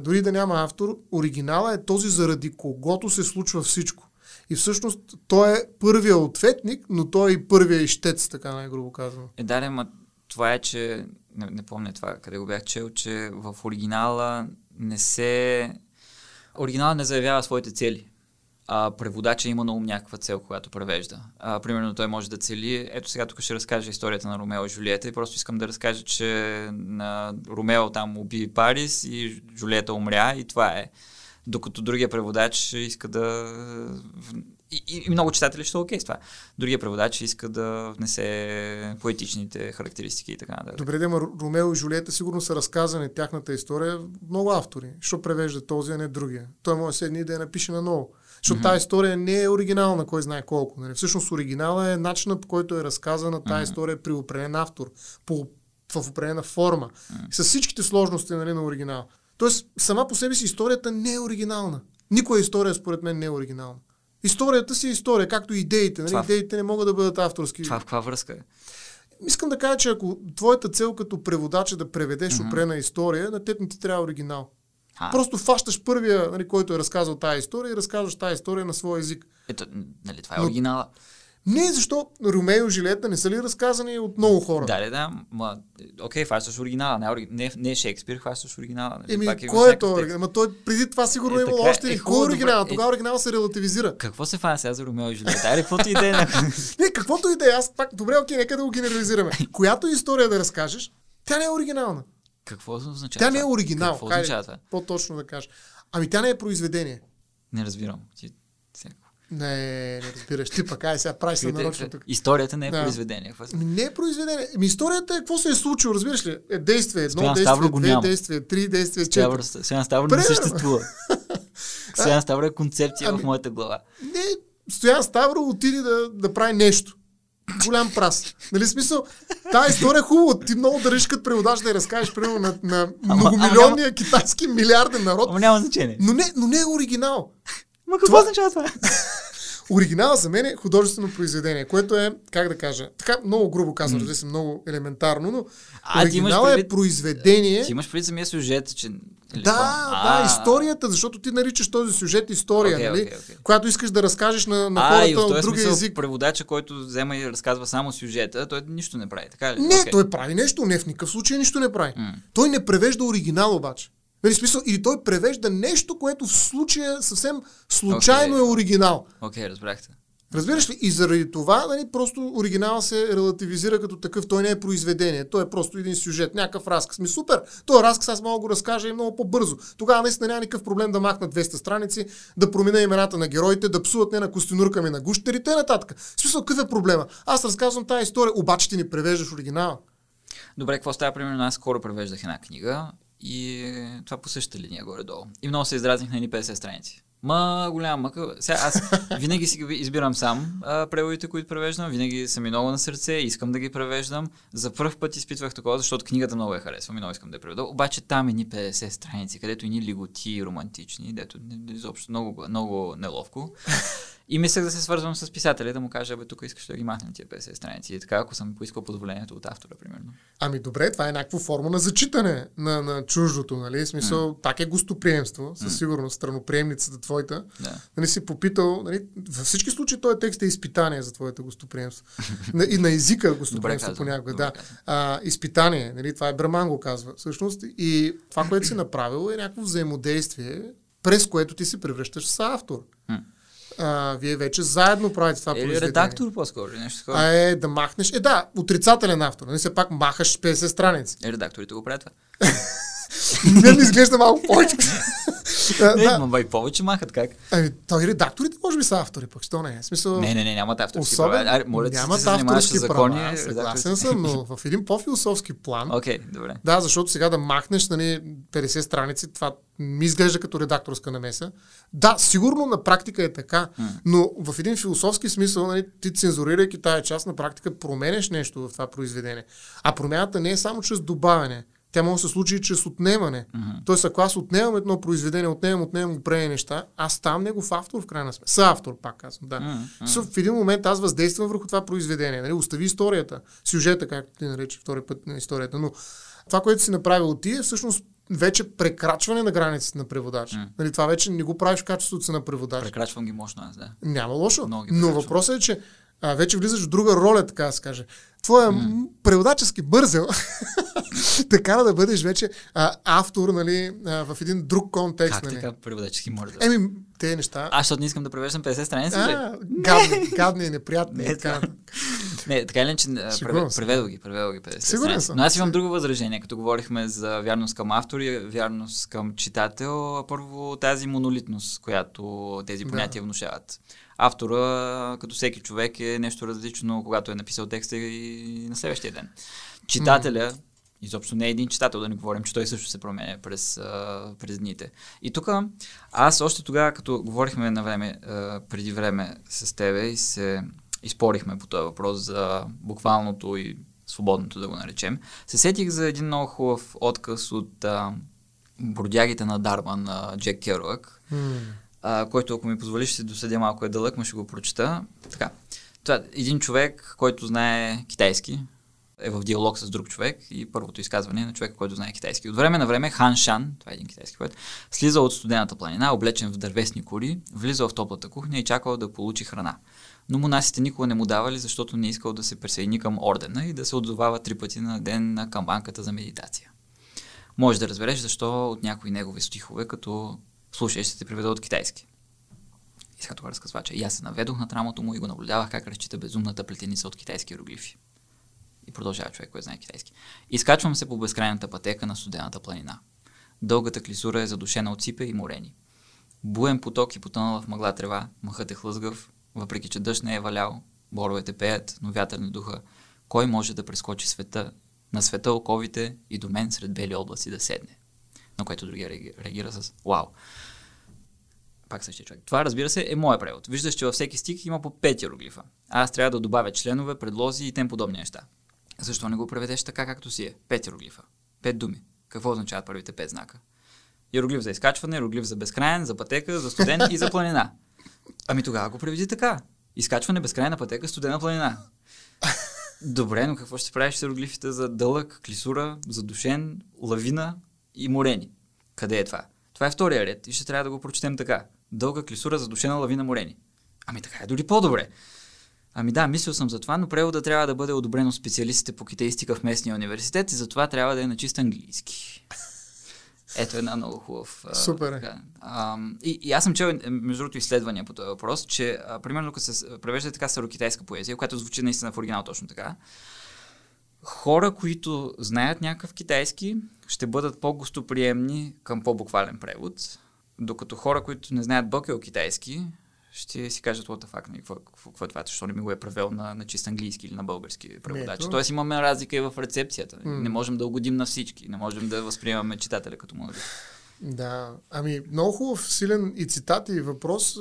Дори да няма автор, оригинала е този, заради когото се случва всичко. И всъщност той е първия ответник, но той е и първия ищец, така най-грубо казано. Е, да, ма това е, че не, не помня това, къде го бях чел, че в оригинала не се... Оригинала не заявява своите цели. А преводача има на ум някаква цел, когато превежда. А, примерно той може да цели... Ето сега тук ще разкажа историята на Ромео и Жулиета и просто искам да разкажа, че на Ромео там уби Парис и Жулиета умря и това е. Докато другия преводач иска да... И, и, и много читатели ще са окей с това. Другия преводач иска да внесе поетичните характеристики и така нататък. Добре, да, Ромео и Жулиета сигурно са разказани тяхната история много автори. Що превежда този, а не другия? Той може седни да я напише наново. Защото mm-hmm. тази история не е оригинална, кой знае колко. Нали? Всъщност оригинала е начинът по който е разказана тази mm-hmm. история при определен автор, по, в определена форма, mm-hmm. с всичките сложности нали, на оригинал. Тоест, сама по себе си историята не е оригинална. Никоя история, според мен, не е оригинална. Историята си е история, както и идеите. Нали? Това... Идеите не могат да бъдат авторски. Това в каква връзка е? Искам да кажа, че ако твоята цел като преводач е да преведеш mm-hmm. опрена история, на теб не ти трябва оригинал. А. Просто фащаш първия, нали, който е разказал тази история и разказваш тази история на своя език. Ето, нали, това е Но, оригинала. Не, защо Ромео и Жилета не са ли разказани от много хора? Да, да. Ма, окей, хващаш оригинала. Не, не, не Шекспир, хващаш оригинала. Нали? Еми, Пак е кой е той? Ама той преди това сигурно е, имал още. Е, кой е оригинал? Е, Тогава оригинал се релативизира. Какво се фана сега за Ромео и Жилета? Айде, каквото и да е. не, каквото и да е. Аз пак, добре, окей, нека да го генерализираме. Която история да разкажеш, тя не е оригинална. Какво означава? Тя не е оригинал. Какво означава? По-точно да кажа. Ами тя не е произведение. Не разбирам. Ти не, не разбираш. Ти пък, ай сега правиш се нарочно тук. Историята не е да. произведение. Ми не е произведение. Ми историята е какво се е случило, разбираш ли? Е действие едно, Стоян действие две, няма. действие три, действие четири. Стоян Ставро не съществува. Стоян Ставро е концепция ами, в моята глава. Не, Стоян Ставро отиде да, да прави нещо. Голям прас. Нали смисъл? Тая история е хубава. Ти много държиш като преводач да я разкажеш, примерно, на, на многомилионния ама, китайски милиарден народ. Ама няма значение. Но не, но не е оригинал. Ма какво това... означава това? Оригинала за мен е художествено произведение, което е, как да кажа, така много грубо казвам, mm. се много елементарно, но а, оригинал е произведение. Ти имаш преди самия сюжет, че... Или да, а, да, историята, защото ти наричаш този сюжет история, okay, нали? Okay, okay. Която искаш да разкажеш на, на а, хората от другия език. Преводача, който взема и разказва само сюжета, той нищо не прави, така ли? Не, okay. той прави нещо, не в никакъв случай нищо не прави. Mm. Той не превежда оригинал обаче. Нали, смисъл, или той превежда нещо, което в случая съвсем случайно okay. е оригинал. Окей, okay, разбрахте. Разбираш ли? И заради това нали, просто оригинал се релативизира като такъв. Той не е произведение. Той е просто един сюжет, някакъв разказ. Ми супер! Той разказ аз мога го разкажа и много по-бързо. Тогава наистина няма никакъв проблем да махнат 200 страници, да променя имената на героите, да псуват не на костенурка ми на гущерите и нататък. В смисъл, какъв е проблема? Аз разказвам тази история, обаче ти ни превеждаш оригинала. Добре, какво става? Примерно аз скоро превеждах една книга и това по същата линия горе-долу. И много се изразних на едни 50 страници. Ма, голяма мъка. Сега аз винаги си избирам сам а, преводите, които превеждам. Винаги са ми много на сърце, искам да ги превеждам. За първ път изпитвах такова, защото книгата много я харесвам и много искам да я преведа. Обаче там е ни 50 страници, където и ни лиготи романтични, дето изобщо много, много неловко. И мислех да се свързвам с писателя, да му кажа, бе, тук искаш да ги махнем тия 50 страници. И така, ако съм поискал позволението от автора, примерно. Ами добре, това е някаква форма на зачитане на, на чуждото, нали? Смисъл, mm. пак е гостоприемство, със mm. сигурност, страноприемницата твоята. Yeah. Нали си попитал, нали, във всички случаи този текст е изпитание за твоята гостоприемство. и на езика гостоприемство понякога, да. А, изпитание, нали, това е Браман го казва, всъщност. И това, което си направил е някакво взаимодействие, през което ти се превръщаш с автор. Mm а, вие вече заедно правите това Или редактор по-скоро, нещо такова. А е да махнеш. Е, да, отрицателен автор. Не нали се пак махаш 50 страници. Е, редакторите го правят това. Не ми изглежда малко повече. не, да. ма и повече махат, как? Ами, той редакторите може би са автори, пък що не е. Смисъл... Не, не, не, нямат авторски Особен... права. Моля, нямат авторски закони, права, съгласен съм, но в един по-философски план. Окей, okay, добре. Да, защото сега да махнеш нали, 50 страници, това ми изглежда като редакторска намеса. Да, сигурно на практика е така, но в един философски смисъл, нали, ти цензурирайки тази част, на практика променеш нещо в това произведение. А промяната не е само чрез добавяне. Тя може да се случи и чрез отнемане. Mm-hmm. Тоест, ако аз отнемам едно произведение, отнемам, отнемам го преди неща, аз ставам негов автор в крайна сметка. Съавтор, пак казвам, да. Mm-hmm. В един момент аз въздействам върху това произведение. Нали? Остави историята, сюжета, както ти нарече втори път на историята. Но това, което си направил ти е всъщност вече прекрачване на границите на преводач. Mm. Нали, това вече не го правиш в качеството си на преводач. Прекрачвам ги мощно аз, да. Няма лошо. Но въпросът е, че а, вече влизаш в друга роля, така да се каже. Твоя mm. преводачески бързел така да бъдеш вече а, автор, нали, а, в един друг контекст. Как нали. така преводачески може да... Еми, те неща... Аз, защото не искам да превеждам 50 страници, а, гадни, гадни неприятни. Не, така. не, така или че преведох ги, преведох ги 50 Сигурен съм. Но аз имам друго възражение, като говорихме за вярност към автор и вярност към читател. Първо тази монолитност, която тези понятия да. внушават автора, като всеки човек, е нещо различно, когато е написал текста и на следващия ден. Читателя, изобщо не е един читател, да не говорим, че той също се променя през, а, през дните. И тук аз още тогава, като говорихме на време, а, преди време с тебе и се изпорихме по този въпрос за буквалното и свободното, да го наречем, се сетих за един много хубав отказ от а, бродягите на Дарма на Джек Керуак, mm. А, който, ако ми позволиш, ще доседя малко е дълъг, но ще го прочета. Така. Това е един човек, който знае китайски, е в диалог с друг човек и първото изказване е на човека, който знае китайски. От време на време Хан Шан, това е един китайски поет, слиза от студената планина, облечен в дървесни кори, влизал в топлата кухня и чакал да получи храна. Но монасите никога не му давали, защото не искал да се присъедини към ордена и да се отзовава три пъти на ден на камбанката за медитация. Може да разбереш защо от някои негови стихове, като слушай, ще те приведа от китайски. И сега това разказва, че и аз се наведох на рамото му и го наблюдавах как разчита безумната плетеница от китайски иероглифи. И продължава човек, който знае китайски. Изкачвам се по безкрайната пътека на студената планина. Дългата клисура е задушена от сипе и морени. Буен поток и потънала в мъгла трева, мъхът е хлъзгав, въпреки че дъжд не е валял, боровете пеят, но вятър не духа. Кой може да прескочи света, на света оковите и до мен сред бели облаци да седне? На което другия реагира с Вау! Пак същия човек. Това, разбира се, е моят превод. Виждаш, че във всеки стик има по пет иероглифа. Аз трябва да добавя членове, предлози и тем подобни неща. Защо не го преведеш така, както си е? Пет иероглифа. Пет думи. Какво означават първите пет знака? Иероглиф за изкачване, иероглиф за безкрайен, за пътека, за студен и за планина. Ами тогава го преведи така. Изкачване, безкрайна пътека, студена планина. Добре, но какво ще правиш с иероглифите за дълъг, клисура, задушен, лавина и морени? Къде е това? Това е втория ред и ще трябва да го прочетем така. Дълга клисура, задушена лавина, морени. Ами така е дори по-добре. Ами да, мислил съм за това, но превода трябва да бъде одобрен от специалистите по китайстика в местния университет и затова трябва да е на чист английски. Ето една много хубав. Супер. Е. А, и, и аз съм чел, е, между другото, изследвания по този въпрос, че а, примерно като се превежда така старокитайска поезия, която звучи наистина в оригинал точно така, хора, които знаят някакъв китайски, ще бъдат по-гостоприемни към по-буквален превод, докато хора, които не знаят бокел китайски, ще си кажат what the fuck, нали, какво, какво, какво е това, защо не ми го е превел на, на чист английски или на български преводач. Тоест имаме разлика и в рецепцията. Mm. Не можем да угодим на всички, не можем да възприемаме читателя като му Да, ами много хубав, силен и цитат и въпрос.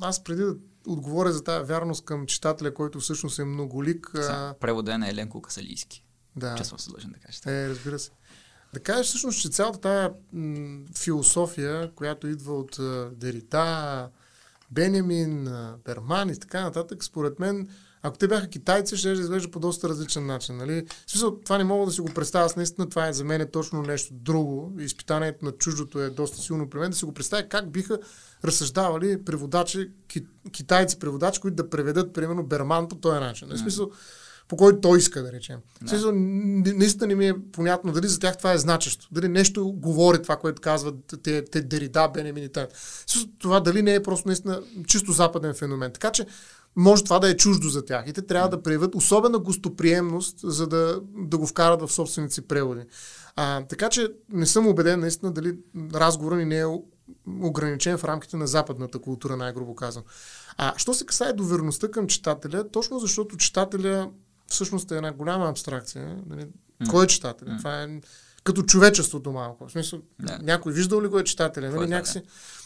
Аз преди да отговоря за тази вярност към читателя, който всъщност е многолик. Превода е на Еленко Касалийски. Да. Честно се длъжен да кажете. Е, разбира се. Да кажеш всъщност, че цялата тая м- философия, която идва от Дерита, Бенемин, Берман и така нататък, според мен, ако те бяха китайци, ще изглежда по доста различен начин. Нали? В смисъл, това не мога да си го представя. Аз наистина това е за мен е точно нещо друго. Изпитанието на чуждото е доста силно при мен. Да си го представя как биха разсъждавали преводачи, китайци преводачи, които да преведат, примерно, Берман по този начин. Mm. В смисъл, по който той иска, да речем. Да. Смисъл, наистина не ми е понятно дали за тях това е значещо. Дали нещо говори това, което казват те, те Дерида, Бенемин и Това дали не е просто наистина чисто западен феномен. Така че може това да е чуждо за тях. И те трябва да проявят особена гостоприемност, за да, да го вкарат в собствените си преводи. А, така че не съм убеден наистина дали разговорът ни не е ограничен в рамките на западната култура, най-грубо казвам. А що се касае до верността към читателя, точно защото читателя всъщност е една голяма абстракция. Нали? Mm. Кой е читател? Mm. Това е като човечеството малко. В смисъл, yeah. някой виждал ли го е читателя? Нали? Някакси,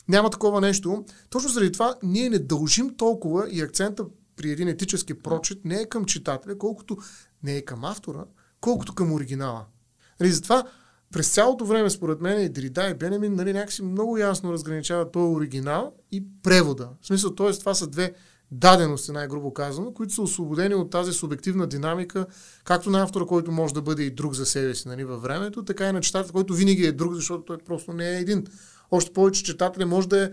няма такова нещо. Точно заради това ние не дължим толкова и акцента при един етически прочит не е към читателя, колкото не е към автора, колкото към оригинала. Нали, затова през цялото време, според мен, и Дрида и Бенемин нали, някакси много ясно разграничават този оригинал и превода. В смисъл, т.е. това са две дадености, най-грубо казано, които са освободени от тази субективна динамика, както на автора, който може да бъде и друг за себе си нали, във времето, така и на читателя, който винаги е друг, защото той просто не е един. Още повече читателя може да е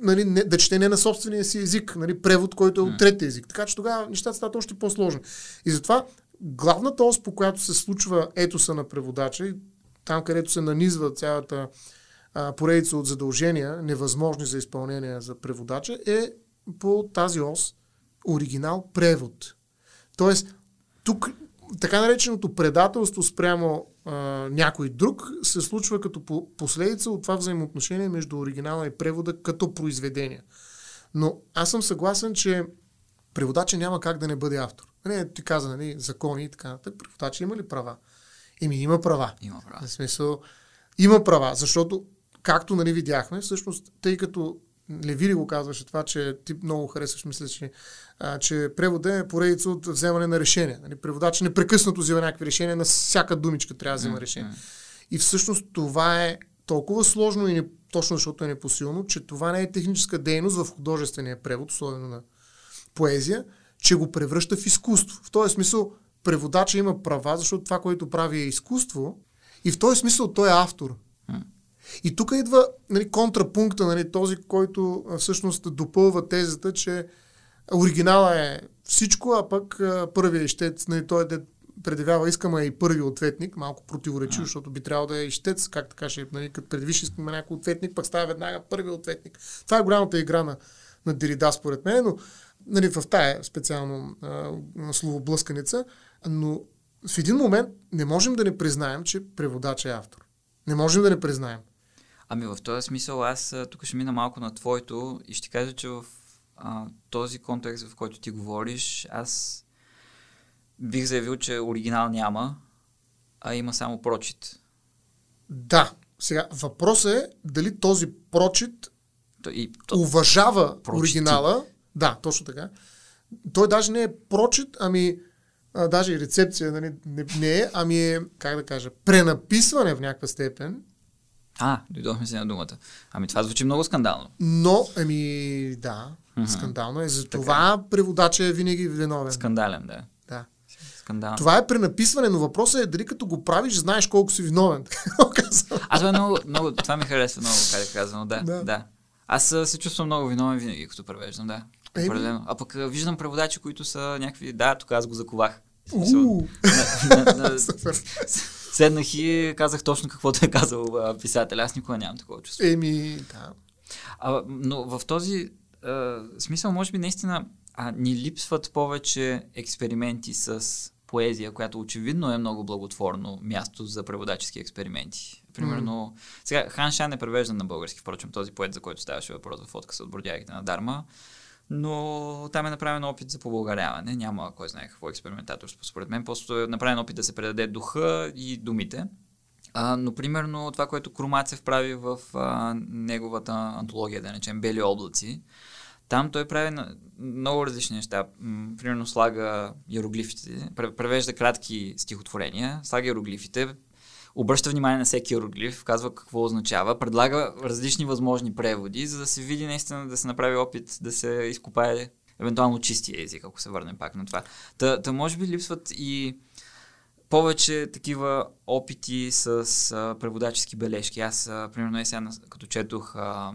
нали, не, да чете не на собствения си език, нали, превод, който е от третия език. Така че тогава нещата стават още по-сложни. И затова главната ос, по която се случва етоса на преводача, там където се нанизва цялата а, поредица от задължения, невъзможни за изпълнение за преводача, е по тази ос оригинал превод. Тоест, тук така нареченото предателство спрямо а, някой друг се случва като по- последица от това взаимоотношение между оригинала и превода като произведения. Но аз съм съгласен, че преводача няма как да не бъде автор. Не, ти каза, нали, закони и така нататък. Преводача има ли права? Еми, има права. Има права. В смисъл, има права, защото, както нали видяхме, всъщност, тъй като Левири го казваше това, че ти много харесваш, мисля, че, а, че превода е поредица от вземане на решения. Нали, преводач непрекъснато взема някакви решения, на всяка думичка трябва да взема решение. И всъщност това е толкова сложно и не, точно защото е непосилно, че това не е техническа дейност в художествения превод, особено на поезия, че го превръща в изкуство. В този смисъл преводача има права, защото това, което прави е изкуство и в този смисъл той е автор. И тук идва нали, контрапункта, нали, този, който всъщност допълва тезата, че оригинала е всичко, а пък първият ищец, нали, той е предявява искаме и първи ответник, малко противоречи, защото би трябвало да е ищец, как така ще, нали, като предвиш искаме някой ответник, пък става веднага първи ответник. Това е голямата игра на, на Дирида, според мен, но нали, в тая специално а, словоблъсканица, но в един момент не можем да не признаем, че преводач е автор. Не можем да не признаем. Ами в този смисъл аз тук ще мина малко на твоето и ще кажа, че в а, този контекст, в който ти говориш, аз бих заявил, че оригинал няма, а има само прочит. Да. Сега, въпросът е дали този прочит то, и, то, уважава прочити. оригинала. Да, точно така. Той даже не е прочит, ами а, даже и рецепция нали, не, не е, ами е, как да кажа, пренаписване в някаква степен. А, дойдохме си на думата. Ами това звучи много скандално. Но, ами да, mm-hmm. скандално е. Затова е. преводача е винаги виновен. Скандален, да. Да. Скандално. Това е пренаписване, но въпросът е дали като го правиш, знаеш колко си виновен. Аз това, много, много, това ми харесва много, как казвам, да, да. да. Аз се чувствам много виновен винаги, като превеждам, да. Определено. А пък виждам преводачи, които са някакви, да, тук аз го заковах. Седнах и казах точно каквото е казал писателя. Аз никога нямам такова чувство. Еми, да. А, но в този а, смисъл, може би наистина а, ни липсват повече експерименти с поезия, която очевидно е много благотворно място за преводачески експерименти. Примерно, mm. сега Хан Шан е превеждан на български, впрочем, този поет, за който ставаше въпрос в откъса от бродягите на Дарма но там е направен опит за побългаряване. Няма кой знае какво експериментаторство. Според мен просто е направен опит да се предаде духа и думите. А, но примерно това, което Крумацев прави в а, неговата антология, да речем Бели облаци, там той прави много различни неща. Примерно слага иероглифите, превежда кратки стихотворения, слага иероглифите, обръща внимание на всеки иероглиф, казва какво означава, предлага различни възможни преводи, за да се види наистина да се направи опит да се изкопае евентуално чистия език, ако се върнем пак на това. Та, та може би липсват и повече такива опити с а, преводачески бележки. Аз, а, примерно, е сега, като четох а,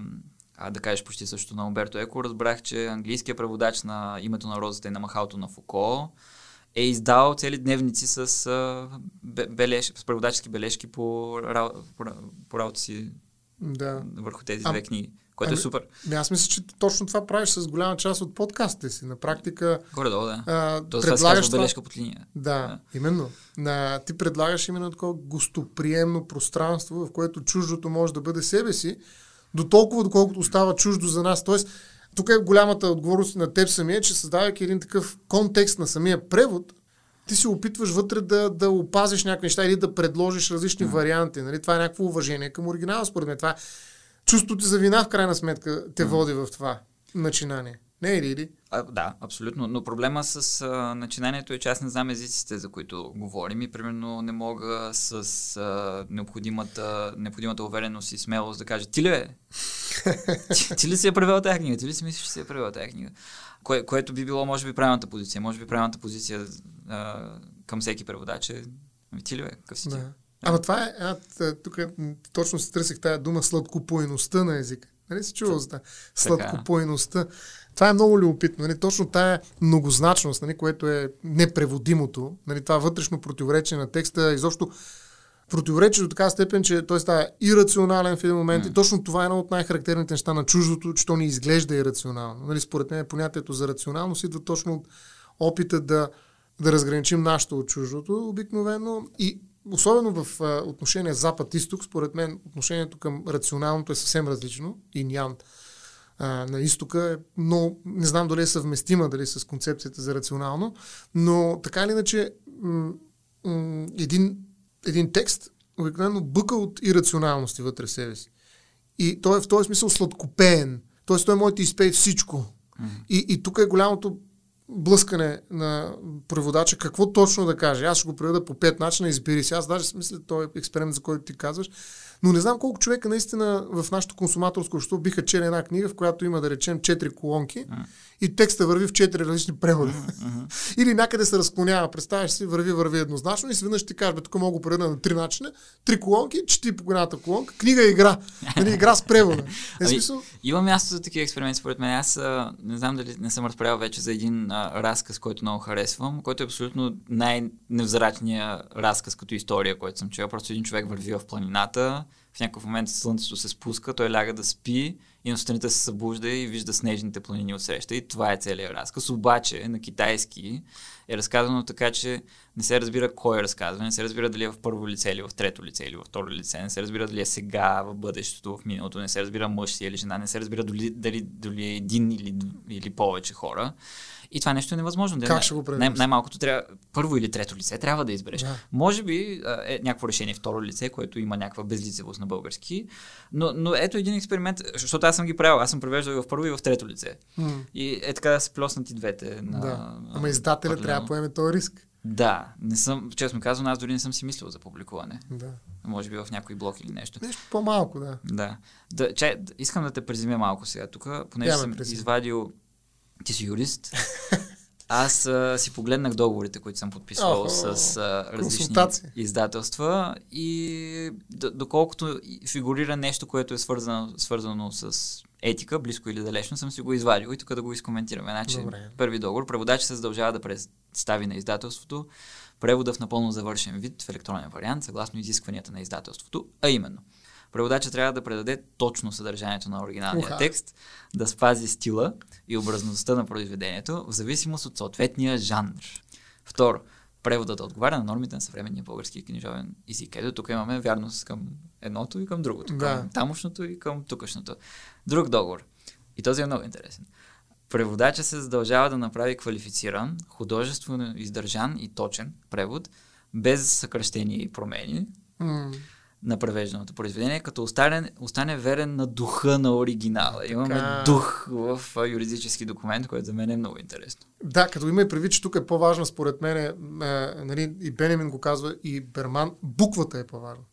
а, да кажеш почти също на Умберто Еко, разбрах, че английският преводач на името на розата и на махалото на Фуко е издал цели дневници с, а, бележ, с преводачески бележки по, по, по работа си да. върху тези а, две книги, което е ами, е супер. Ами аз мисля, че точно това правиш с голяма част от подкастите си. На практика. Горе-долу, да. А, То предлагаш това бележка под линия. Да, да. именно. На, ти предлагаш именно такова гостоприемно пространство, в което чуждото може да бъде себе си, до толкова, доколкото остава чуждо за нас. Тоест, тук е голямата отговорност на теб самия, че създавайки един такъв контекст на самия превод, ти се опитваш вътре да, да опазиш някакви неща или да предложиш различни mm. варианти. Нали? Това е някакво уважение към оригинала, според мен. Това чувството за вина, в крайна сметка, те mm. води в това начинание. Не е ли? А, да, абсолютно. Но проблема с а, начинанието е, че аз не знам езиците, за които говорим и примерно не мога с а, необходимата, необходимата увереност и смелост да кажа, ти ли е? ти, ти ли си е превел тази книга? Ти ли си мислиш, че си е превел тази книга? Кое, което би било, може би, правилната позиция. Може би правилната позиция а, към всеки преводач е, ами ти ли е? Какъв си ти? Да. Ама това е, а, тук точно се търсих тази дума сладкопойността на езика. Нали си чувал за това? Сладкопойността. Това е много любопитно. Нали? Точно тая многозначност, нали? което е непреводимото, нали? това вътрешно противоречие на текста, изобщо противоречие до така степен, че той става ирационален в един момент mm. и точно това е едно от най-характерните неща на чуждото, че то ни изглежда ирационално. Нали? Според мен понятието за рационалност идва точно от опита да, да разграничим нашето от чуждото обикновено и особено в а, отношение Запад-Изток, според мен отношението към рационалното е съвсем различно и нянт а, на изтока е много, не знам дали е съвместима, дали с концепцията за рационално, но така или иначе м- м- един, един текст обикновено бъка от ирационалности вътре в себе си. И той е в този смисъл сладкопеен. Тоест той може да изпее всичко. Mm-hmm. И, и тук е голямото блъскане на преводача какво точно да каже. Аз ще го преведа по пет начина, избери си. Аз даже смисля този експеримент, за който ти казваш, но не знам колко човека наистина в нашото консуматорско общество биха чели една книга, в която има, да речем, четири колонки mm. и текста върви в четири различни превода. Mm-hmm. Или някъде се разклонява, представяш си, върви, върви еднозначно и сведнъж ти кажеш, тук мога го на три начина, три колонки, чети по едната колонка, книга е игра. Нали, игра с превода. Е, ами, смисъл... Има място за такива експерименти, според мен. Аз а, не знам дали не съм разправил вече за един а, разказ, който много харесвам, който е абсолютно най-невзрачният разказ като история, който съм чувал. Просто един човек върви в планината, в някакъв момент слънцето се спуска, той ляга да спи и на сутринта се събужда и вижда снежните планини отсреща. И това е целият разказ. Обаче на китайски е разказано така, че не се разбира кой е разказва, не се разбира дали е в първо лице или в трето лице или в второ лице, не се разбира дали е сега, в бъдещето, в миналото, не се разбира мъж или жена, не се разбира дали, дали, дали е един или, или повече хора. И това нещо е невъзможно. Как ще го най- най-малкото трябва, първо или трето лице трябва да избереш. Да. Може би е някакво решение второ лице, което има някаква безлицевост на български, но, но ето един експеримент, защото аз съм ги правил, аз съм превеждал и в първо и в трето лице. Mm. И е така да се плеснат и двете. На, да. Ама издателя трябва да поеме този риск. Да, не съм, честно казвам, аз дори не съм си мислил за публикуване. Да. Може би в някой блок или нещо. Нещо по-малко, да. Да. да че, искам да те презимя малко сега тук, понеже съм презим. извадил ти си юрист. Аз а, си погледнах договорите, които съм подписвал с а, различни издателства и доколкото фигурира нещо, което е свързано, свързано с етика, близко или далечно, съм си го извадил и тук да го изкоментираме. Значи, Добре. първи договор, преводач се задължава да представи на издателството превода в напълно завършен вид в електронен вариант, съгласно изискванията на издателството, а именно – Преводача трябва да предаде точно съдържанието на оригиналния Уха. текст, да спази стила и образността на произведението в зависимост от съответния жанр. Второ, преводът да отговаря на нормите на съвременния български книжовен език. Ето тук имаме вярност към едното и към другото. Да. Към тамошното и към тукашното. Друг договор. И този е много интересен. Преводача се задължава да направи квалифициран, художествено издържан и точен превод, без съкръщения и промени. Mm на превежданото произведение, като остане, остане верен на духа на оригинала. Имаме така... дух в юридически документ, което за мен е много интересно. Да, като има и предвид, че тук е по-важно, според мен, е, нали, и Бенемин го казва, и Берман, буквата е по-важна.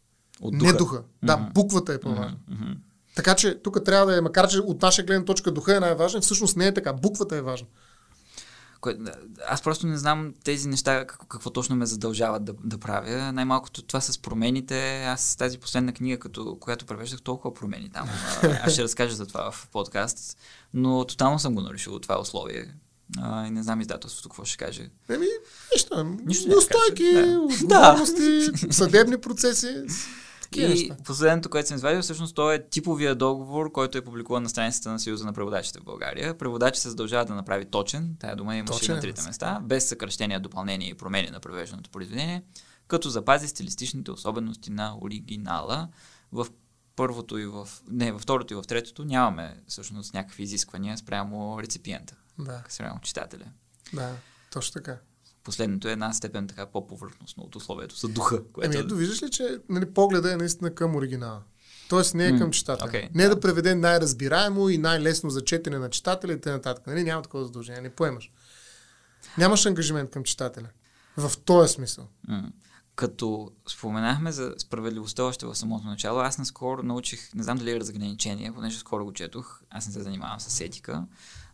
От духа. Не духа. Mm-hmm. Да, буквата е по-важна. Mm-hmm. Така че тук трябва да е, макар че от наша гледна точка духа е най-важен, всъщност не е така. Буквата е важна. Кое, аз просто не знам тези неща какво, какво точно ме задължават да, да правя. Най-малкото това с промените. Аз тази последна книга, като, която превеждах, толкова промени там. Аз ще разкажа за това в подкаст, но тотално съм го нарушил това условие. А, и не знам издателството какво ще каже. Еми, нищо. Нищо Неустойки, да. отговорности, съдебни процеси. И неща. последното, което съм извадил, всъщност то е типовия договор, който е публикуван на страницата на Съюза на преводачите в България. Преводачът се задължава да направи точен, тая дума имаше на трите места, без съкръщения, допълнения и промени на превежданото произведение, като запази стилистичните особености на оригинала. В първото и в... Не, във второто и в третото нямаме всъщност някакви изисквания спрямо реципиента. Да. Спрямо читателя. Да, точно така. Последното е една степен така по-повърхностно от условието за духа. Което... Еми, ето виждаш ли, че нали, погледа е наистина към оригинала. Тоест не е към читателя. Okay, не е да. да преведе най-разбираемо и най-лесно за четене на читателя и т.н. Нали? Няма такова задължение, не поемаш. Нямаш ангажимент към читателя. В този смисъл. Mm. Като споменахме за справедливостта още в самото начало, аз наскоро научих, не знам дали е разграничение, понеже скоро го четох, аз не се занимавам с етика,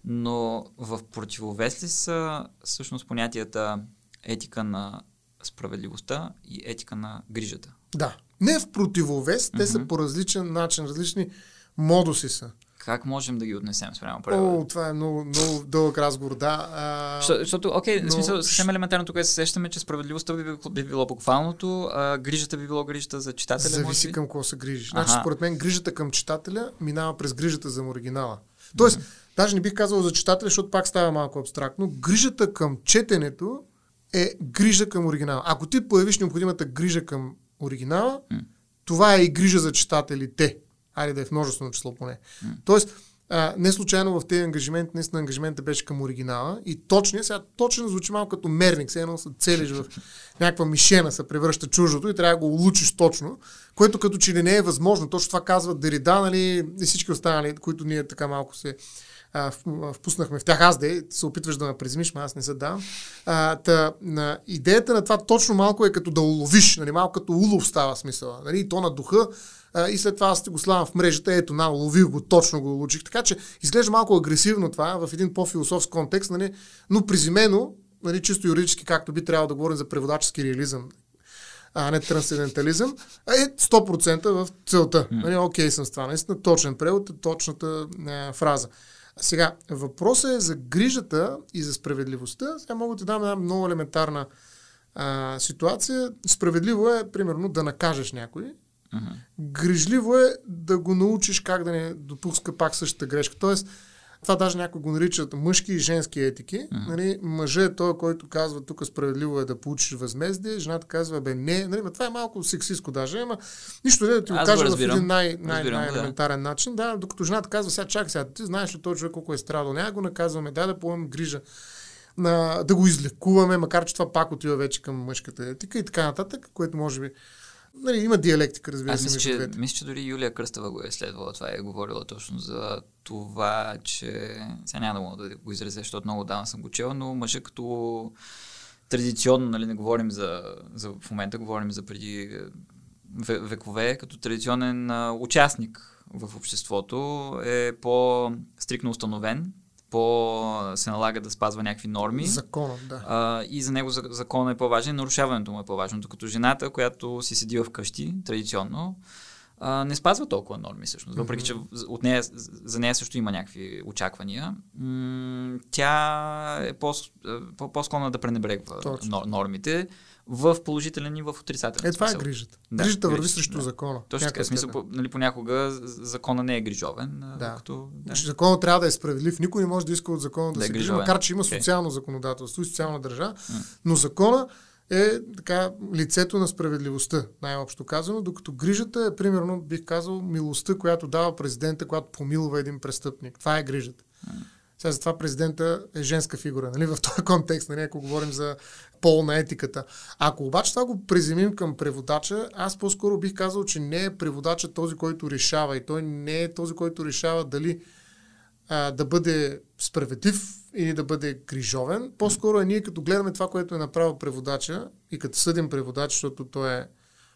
но в противовес ли са всъщност понятията етика на справедливостта и етика на грижата? Да. Не в противовес, те са по различен начин, различни модуси са. Как можем да ги отнесем спрямо превода? О, това е много, много дълъг разговор, да. А... Защото, окей, но... смисъл, съвсем елементарно тук се сещаме, че справедливостта би, би било буквалното, а грижата би било грижата за читателя. Зависи към какво се грижиш. Значи, според мен, грижата към читателя минава през грижата за оригинала. Тоест, mm-hmm даже не бих казал за читателя, защото пак става малко абстрактно, грижата към четенето е грижа към оригинала. Ако ти появиш необходимата грижа към оригинала, mm. това е и грижа за читателите. Айде да е в множествено число поне. Mm. Тоест, а, не случайно в тези ангажименти, наистина ангажиментът беше към оригинала и точния, сега точно звучи малко като мерник, все едно се целиш в някаква мишена, се превръща чуждото и трябва да го улучиш точно, което като че ли не е възможно. Точно това казват Дерида, нали, и всички останали, които ние така малко се а, впуснахме в тях. Аз де, се опитваш да ме презимиш, аз не се дам. А, та, на, идеята на това точно малко е като да уловиш, нали, малко като улов става смисъл. Нали, и то на духа, а, и след това аз го славам в мрежата, ето, на, улових го, точно го улучих. Така че изглежда малко агресивно това в един по-философски контекст, нали, но приземено, нали, чисто юридически, както би трябвало да говорим за преводачески реализъм, а не трансцендентализъм, е 100% в целта. Нали, окей съм с това. Наистина точен превод е точната а, фраза. Сега, въпросът е за грижата и за справедливостта. Сега мога да ти дам една много елементарна а, ситуация. Справедливо е, примерно, да накажеш някой. Uh-huh. Грижливо е да го научиш как да не допуска пак същата грешка. Тоест, това даже някои го наричат мъжки и женски етики. Mm. Нали, мъжът е той, който казва, тук справедливо е да получиш възмездие, жената казва, бе не, нали, това е малко сексистко даже, ама нищо не да ти го кажа в един най- най- най-елементарен да. начин, да, докато жената казва, сега чакай сега, ти знаеш ли този човек колко е страдал, няма го наказваме, дай да поемем грижа на, да го излекуваме, макар че това пак отива вече към мъжката етика и така нататък, което може би Нали, има диалектика, разбира се. Мисля, че, мисля, че дори Юлия Кръстава го е следвала. Това е говорила точно за това, че... Сега няма да мога да го изразя, защото много давно съм го чел, но мъжа като традиционно, нали, не говорим за, за в момента, говорим за преди е, векове, като традиционен участник в обществото е по-стрикно установен по се налага да спазва някакви норми. Закона, да. А, и за него закон е по-важен, нарушаването му е по-важно. Докато жената, която си седи вкъщи, традиционно, а, не спазва толкова норми всъщност. Въпреки, че от нея, за нея също има някакви очаквания. М- тя е по, по, по-склонна да пренебрегва Точно. нормите в положителен и в отрицателен Е, това е грижата. Да, грижата върви срещу да. закона. Точно така. Смисъл, по, нали, понякога закона не е грижовен. Да. Като, да. Значи, законът трябва да е справедлив. Никой не може да иска от закона да, да е се грижи, макар че има социално okay. законодателство и социална държава. Mm. Но закона е така лицето на справедливостта, най-общо казано, докато грижата е, примерно, бих казал, милостта, която дава президента, която помилва един престъпник. Това е грижата. Сега затова президента е женска фигура, нали, в този контекст, нали, ако говорим за пол на етиката. Ако обаче това го приземим към преводача, аз по-скоро бих казал, че не е преводача този, който решава и той не е този, който решава дали а, да бъде справедлив или да бъде грижовен. По-скоро е ние като гледаме това, което е направил преводача и като съдим преводач, защото той е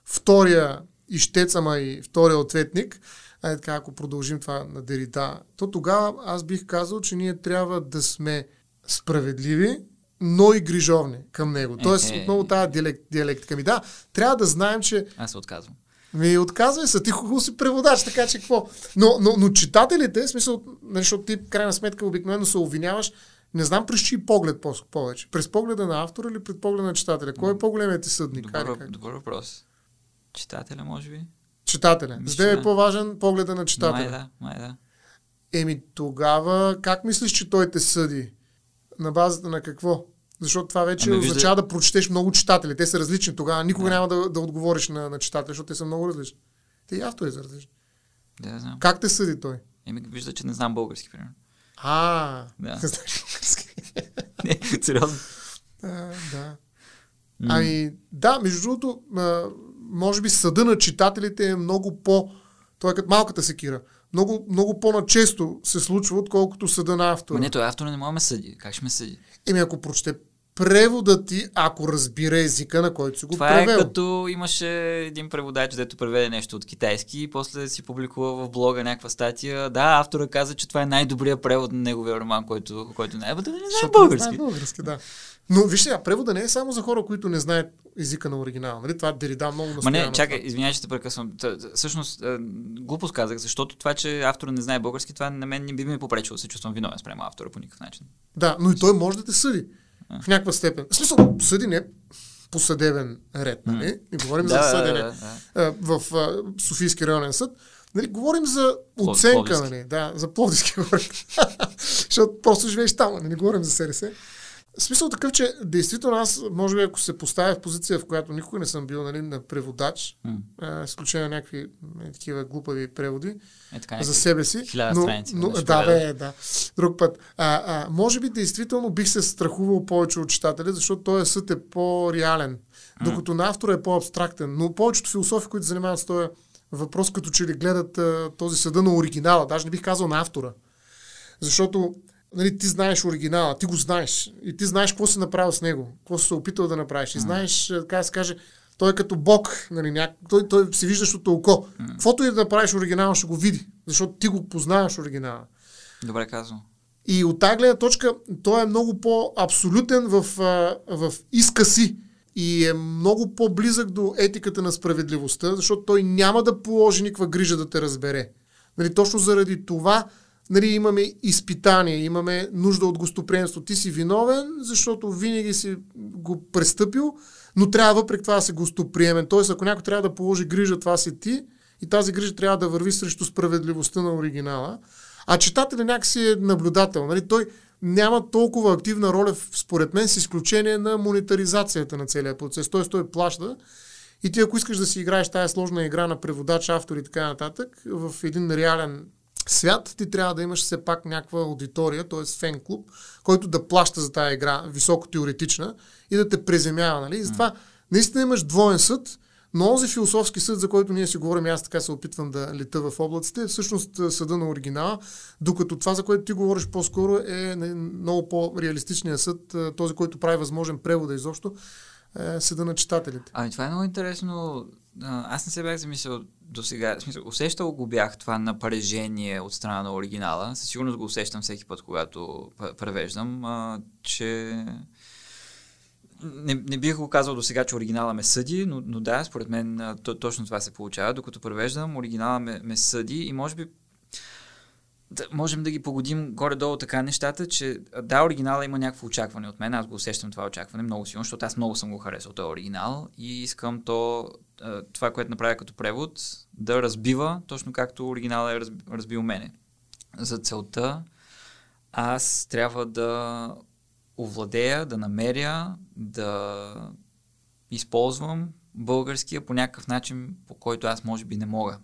втория ищец, ама и втория ответник, а така, ако продължим това на Дерида, то тогава аз бих казал, че ние трябва да сме справедливи, но и грижовни към него. Тоест, е, отново тази диалект, диалектика ми. Да, трябва да знаем, че... Аз се отказвам. Ми отказвай се, ти хубаво си преводач, така че какво? Но, но, но читателите, в смисъл, нали, защото ти крайна сметка обикновено се обвиняваш, не знам през чий поглед повече. През погледа на автора или пред погледа на читателя? Кой е по-големият ти съдник? Добър, добър въпрос. Читателя, може би? Читателя. За да е по-важен погледа на читателя. Май да, май да. Еми тогава, как мислиш, че той те съди? На базата на какво? Защото това вече ами, означава вижда... да прочетеш много читатели. Те са различни тогава. Никога да. няма да, да отговориш на, на читатели, защото те са много различни. Те и автори са различни. Да, знам. Как те съди той? Еми, вижда, че не знам български, примерно. А, да. не знаеш български. не, сериозно. А, да. Mm. Ами, да, между другото, може би съда на читателите е много по... Той е като малката секира. Много, много по-начесто се случва, отколкото съда на автора. Но не, той автора не може да съди. Как ще ме съди? Еми, ако прочете превода ти, ако разбира езика, на който си го Това превел. е като имаше един преводач, дето преведе нещо от китайски и после си публикува в блога някаква статия. Да, автора каза, че това е най-добрият превод на неговия роман, който, който не е. Да не знае български. Не знае български, да. Но вижте, а превода не е само за хора, които не знаят езика на оригинал. Нали? Това Дерида много. Ма не, чакай, извинявай, че те прекъсвам. Всъщност, глупост казах, защото това, че автора не знае български, това на мен не би ми попречило да се чувствам виновен спрямо автора по никакъв начин. Да, но и той може да те съди. А. В някаква степен. В смисъл, съди не по съдебен ред, нали? Не говорим да, за съдене да, да, да. в Софийски районен съд. Нали, говорим за оценка, нали? Да, за Пловдивски говорим. Защото просто живееш там, нали? Не говорим за СРС. Смисъл такъв, че действително аз, може би, ако се поставя в позиция, в която никога не съм бил нали, на преводач, е, изключение на някакви е, такива глупави преводи Е, така, за някакви себе си. но, страници, но, да, бе, да. Друг път. А, а, може би действително бих се страхувал повече от читателя, защото този съд е по-реален, докато на автора е по-абстрактен. Но повечето философи, които се занимават с този въпрос, като че ли гледат а, този съда на оригинала, даже не бих казал на автора. Защото нали, ти знаеш оригинала, ти го знаеш и ти знаеш какво си направил с него, какво си се опитал да направиш и знаеш, така да се каже, той е като бог, нали, няк... той, той се виждащото око. Каквото и да направиш оригинала, ще го види, защото ти го познаваш оригинала. Добре казано. И от тази гледна точка той е много по-абсолютен в, в иска си и е много по-близък до етиката на справедливостта, защото той няма да положи никаква грижа да те разбере. Нали, точно заради това нали, имаме изпитание, имаме нужда от гостоприемство. Ти си виновен, защото винаги си го престъпил, но трябва въпреки това да си гостоприемен. Тоест, ако някой трябва да положи грижа, това си ти и тази грижа трябва да върви срещу справедливостта на оригинала. А читателя някакси е наблюдател. Нали? Той няма толкова активна роля, според мен, с изключение на монетаризацията на целия процес. Тоест, той плаща и ти, ако искаш да си играеш тази сложна игра на преводач, автор и така нататък, в един реален свят, ти трябва да имаш все пак някаква аудитория, т.е. фен клуб, който да плаща за тази игра, високо теоретична, и да те преземява. Нали? И затова наистина имаш двоен съд, но този философски съд, за който ние си говорим, аз така се опитвам да лета в облаците, е всъщност съда на оригинала, докато това, за което ти говориш по-скоро, е много по-реалистичният съд, този, който прави възможен превода изобщо, е съда на читателите. Ами това е много интересно. Аз не се бях замислял до сега. Смисъл, усещал го бях това напрежение от страна на оригинала. Със сигурност го усещам всеки път, когато превеждам, а, че не, не бих го казал до сега, че оригинала ме съди, но, но да, според мен то, точно това се получава. Докато превеждам, оригинала ме, ме съди и може би да, можем да ги погодим горе-долу така нещата, че да, оригинала има някакво очакване от мен, аз го усещам това очакване много силно, защото аз много съм го харесал този оригинал и искам то, това, което направя като превод, да разбива точно както оригинала е разби- разбил мене. За целта аз трябва да овладея, да намеря, да използвам българския по някакъв начин, по който аз може би не мога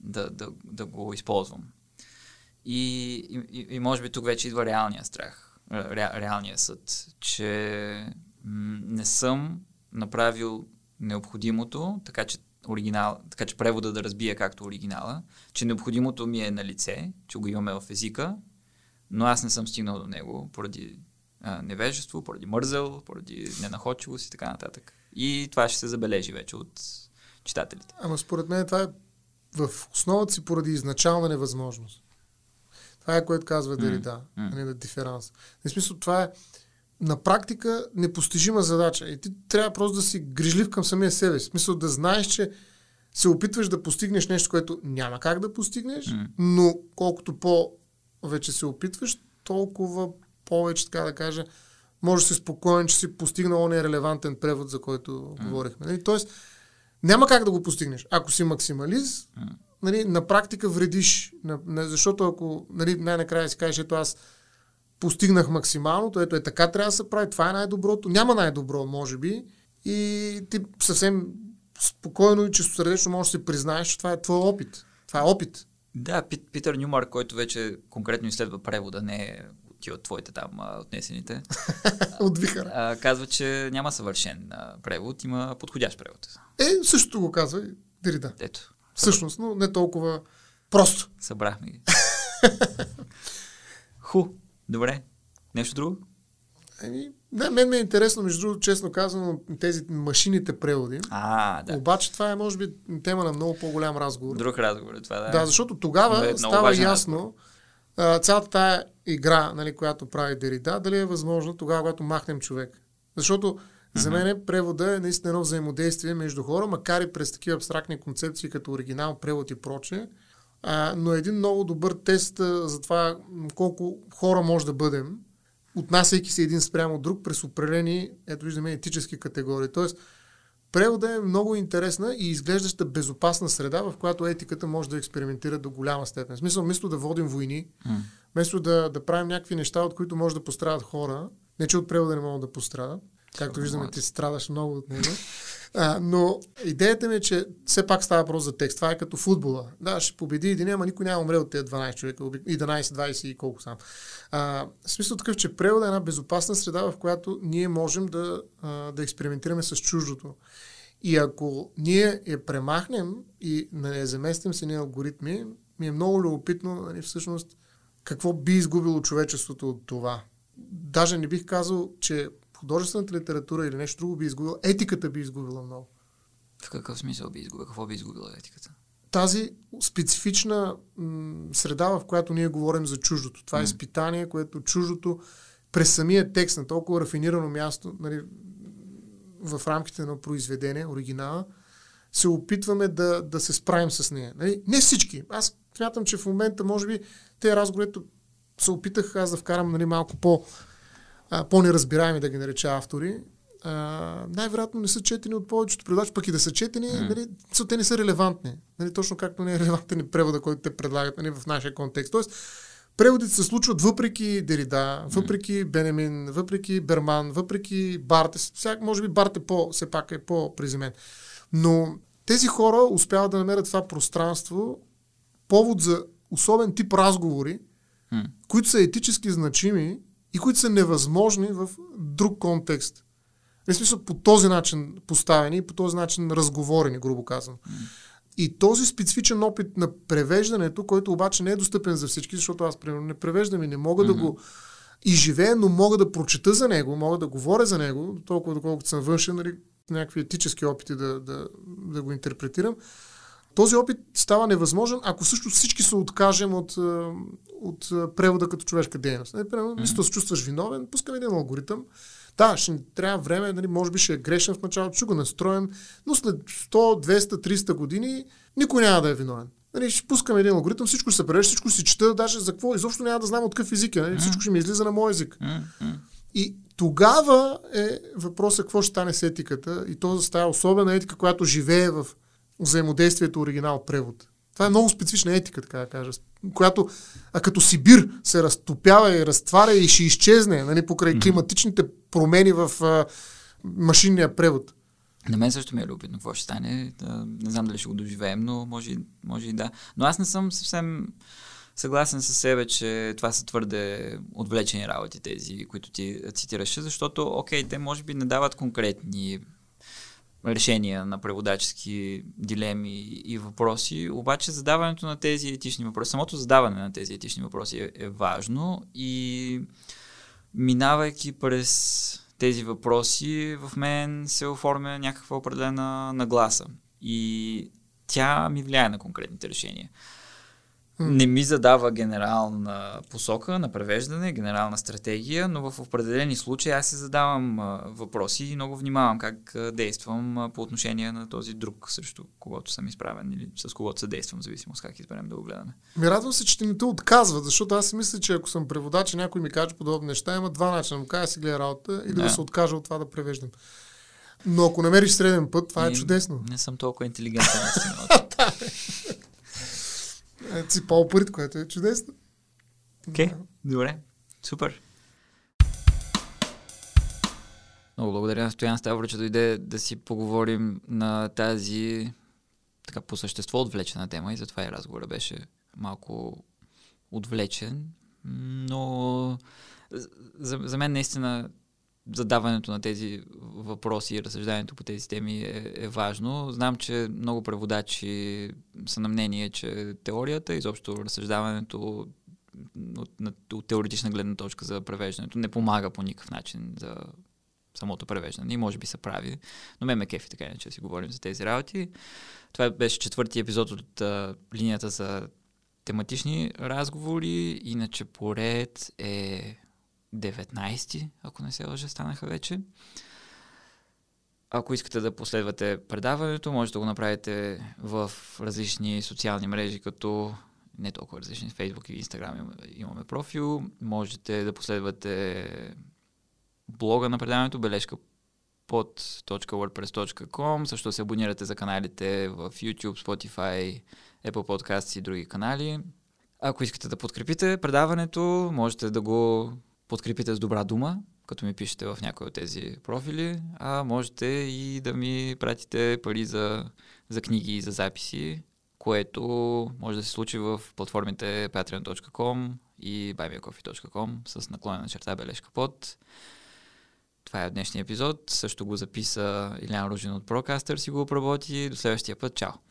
да, да, да го използвам. И, и, и може би тук вече идва реалния страх, ре, реалния съд, че не съм направил необходимото, така че, оригинал, така че превода да разбие както оригинала, че необходимото ми е на лице, че го имаме в езика, но аз не съм стигнал до него поради а, невежество, поради мързел, поради ненаходчивост и така нататък. И това ще се забележи вече от читателите. Ама според мен това е в основата си поради изначална невъзможност. Това е което казва Дерида, м. а не на диферанс. В смисъл това е на практика непостижима задача и ти трябва просто да си грижлив към самия себе си. В смисъл да знаеш, че се опитваш да постигнеш нещо, което няма как да постигнеш, М. но колкото по-вече се опитваш, толкова повече, така да кажа, може да си спокоен, че си постигнал ония релевантен превод, за който говорихме. Нали? Тоест, няма как да го постигнеш. Ако си максималист, М. нали, на практика вредиш. На, на, защото ако нали, най-накрая си кажеш, ето аз постигнах максималното, ето е така трябва да се прави, това е най-доброто. Няма най-добро, може би. И ти съвсем спокойно и чистосърдечно можеш да си признаеш, че това е твой опит. Това е опит. Да, Пит, Питър Нюмар, който вече конкретно изследва превода, не е ти от твоите там отнесените, От вихара. казва, че няма съвършен а, превод, има подходящ превод. Е, същото го казва и Дерида. Ето, Всъщност, но не толкова просто. събрахме ги. Ху, добре. Нещо друго? Еми, не, мен ми е интересно, между другото, честно казано, тези машините преводи. А, да. Обаче това е, може би, тема на много по-голям разговор. Друг разговор е това, да. Да, защото тогава е става ясно а, цялата тая игра, нали, която прави Дерида, дали е възможно тогава, когато махнем човек. Защото за мен превода е наистина едно взаимодействие между хора, макар и през такива абстрактни концепции, като оригинал, превод и прочее, а, но един много добър тест а, за това колко хора може да бъдем, отнасяйки се един спрямо друг през определени, ето виждаме, етически категории. Тоест, Превода е много интересна и изглеждаща безопасна среда, в която етиката може да експериментира до голяма степен. В смисъл, вместо да водим войни, вместо да, да правим някакви неща, от които може да пострадат хора, Не, че от превода не мога да пострада. Както виждаме, ти страдаш много от него. А, но идеята ми е, че все пак става въпрос за текст. Това е като футбола. Да, ще победи един, ама никой няма умре от тези 12 човека, 11, 20 и колко сам. А, в смисъл такъв, че превода е една безопасна среда, в която ние можем да, а, да експериментираме с чуждото. И ако ние я премахнем и не заместим с едни алгоритми, ми е много любопитно нали, всъщност какво би изгубило човечеството от това. Даже не бих казал, че художествената литература или нещо друго би изгубила, етиката би изгубила много. В какъв смисъл би изгубила? Какво би изгубила етиката? Тази специфична м- среда, в която ние говорим за чуждото. Това mm. е изпитание, което чуждото през самия текст на толкова рафинирано място, нали, в рамките на произведение, оригинала, се опитваме да, да се справим с нея. Нали? Не всички. Аз смятам, че в момента, може би, те разговори, се опитах аз да вкарам нали, малко по, а, по-неразбираеми, да ги нареча автори. А, най-вероятно не са четени от повечето преводачи, пък и да са четени, mm. нали, те не са релевантни. Нали, точно както не е релевантен и превода, който те предлагат нали, в нашия контекст. Тоест, преводите се случват въпреки Дерида, въпреки Бенемин, въпреки Берман, въпреки Барте. Всяк, може би Барт е по, все пак е по-приземен. Но тези хора успяват да намерят това пространство, повод за особен тип разговори, hmm. които са етически значими и които са невъзможни в друг контекст. В смисъл по този начин поставени и по този начин разговорени, грубо казвам. И този специфичен опит на превеждането, който обаче не е достъпен за всички, защото аз, примерно, не превеждам и не мога mm-hmm. да го изживея, но мога да прочета за него, мога да говоря за него, толкова доколкото съм външен, нали, някакви етически опити да, да, да го интерпретирам. Този опит става невъзможен, ако също всички се откажем от, от превода като човешка дейност. Нали, примерно, mm-hmm. се чувстваш виновен, пускаме един алгоритъм, да, ще ни трябва време, нали, може би ще е грешен в началото, ще го настроим, но след 100, 200, 300 години никой няма да е виновен. Нали, ще пускаме един алгоритъм, всичко се превежда, всичко си чета, даже за какво, изобщо няма да знам от какъв език е, нали, всичко ще ми излиза на мой език. И тогава е въпросът какво ще стане с етиката и то става особена етика, която живее в взаимодействието оригинал-превод. Това е много специфична етика, така да кажа, която а като Сибир се разтопява и разтваря и ще изчезне нали, покрай климатичните промени в а, машинния превод. На мен също ми е любопитно какво ще стане. Да, не знам дали ще го доживеем, но може, може и да. Но аз не съм съвсем съгласен с себе, че това са твърде отвлечени работи, тези, които ти цитираше, защото, окей, те може би не дават конкретни решения на преводачески дилеми и въпроси, обаче задаването на тези етични въпроси, самото задаване на тези етични въпроси е, е важно и минавайки през тези въпроси, в мен се оформя някаква определена нагласа. И тя ми влияе на конкретните решения не ми задава генерална посока на превеждане, генерална стратегия, но в определени случаи аз се задавам а, въпроси и много внимавам как а, действам а, по отношение на този друг, срещу когото съм изправен или с когото се действам, в зависимост как изберем да го гледаме. Ми радвам се, че ти не те отказва, защото аз си мисля, че ако съм преводач и някой ми каже подобни неща, има два начина. Му кажа си гледа работа или да. да се откажа от това да превеждам. Но ако намериш среден път, това е чудесно. Не съм толкова интелигентен. си по-упорит, което е чудесно. Окей, okay. добре. Супер. Много благодаря на Стоян Ставро, че дойде да си поговорим на тази така по същество отвлечена тема и затова и разговора беше малко отвлечен, но за, за мен наистина задаването на тези въпроси и разсъждането по тези теми е, е важно. Знам, че много преводачи са на мнение, че теорията, изобщо разсъждаването от, от, от теоретична гледна точка за превеждането не помага по никакъв начин за самото превеждане. И може би са прави. Но ме ме кефи така иначе да си говорим за тези работи. Това беше четвърти епизод от а, линията за тематични разговори. Иначе поред е 19, ако не се лъжа, станаха вече. Ако искате да последвате предаването, можете да го направите в различни социални мрежи, като не толкова различни, Facebook и Instagram имаме, профил. Можете да последвате блога на предаването, бележка под .wordpress.com, също се абонирате за каналите в YouTube, Spotify, Apple Podcasts и други канали. Ако искате да подкрепите предаването, можете да го подкрепите с добра дума, като ми пишете в някой от тези профили, а можете и да ми пратите пари за, за книги и за записи, което може да се случи в платформите patreon.com и buymeacoffee.com с наклонена черта бележка под. Това е днешния епизод. Също го записа Илян Ружин от Procaster си го обработи. До следващия път. Чао!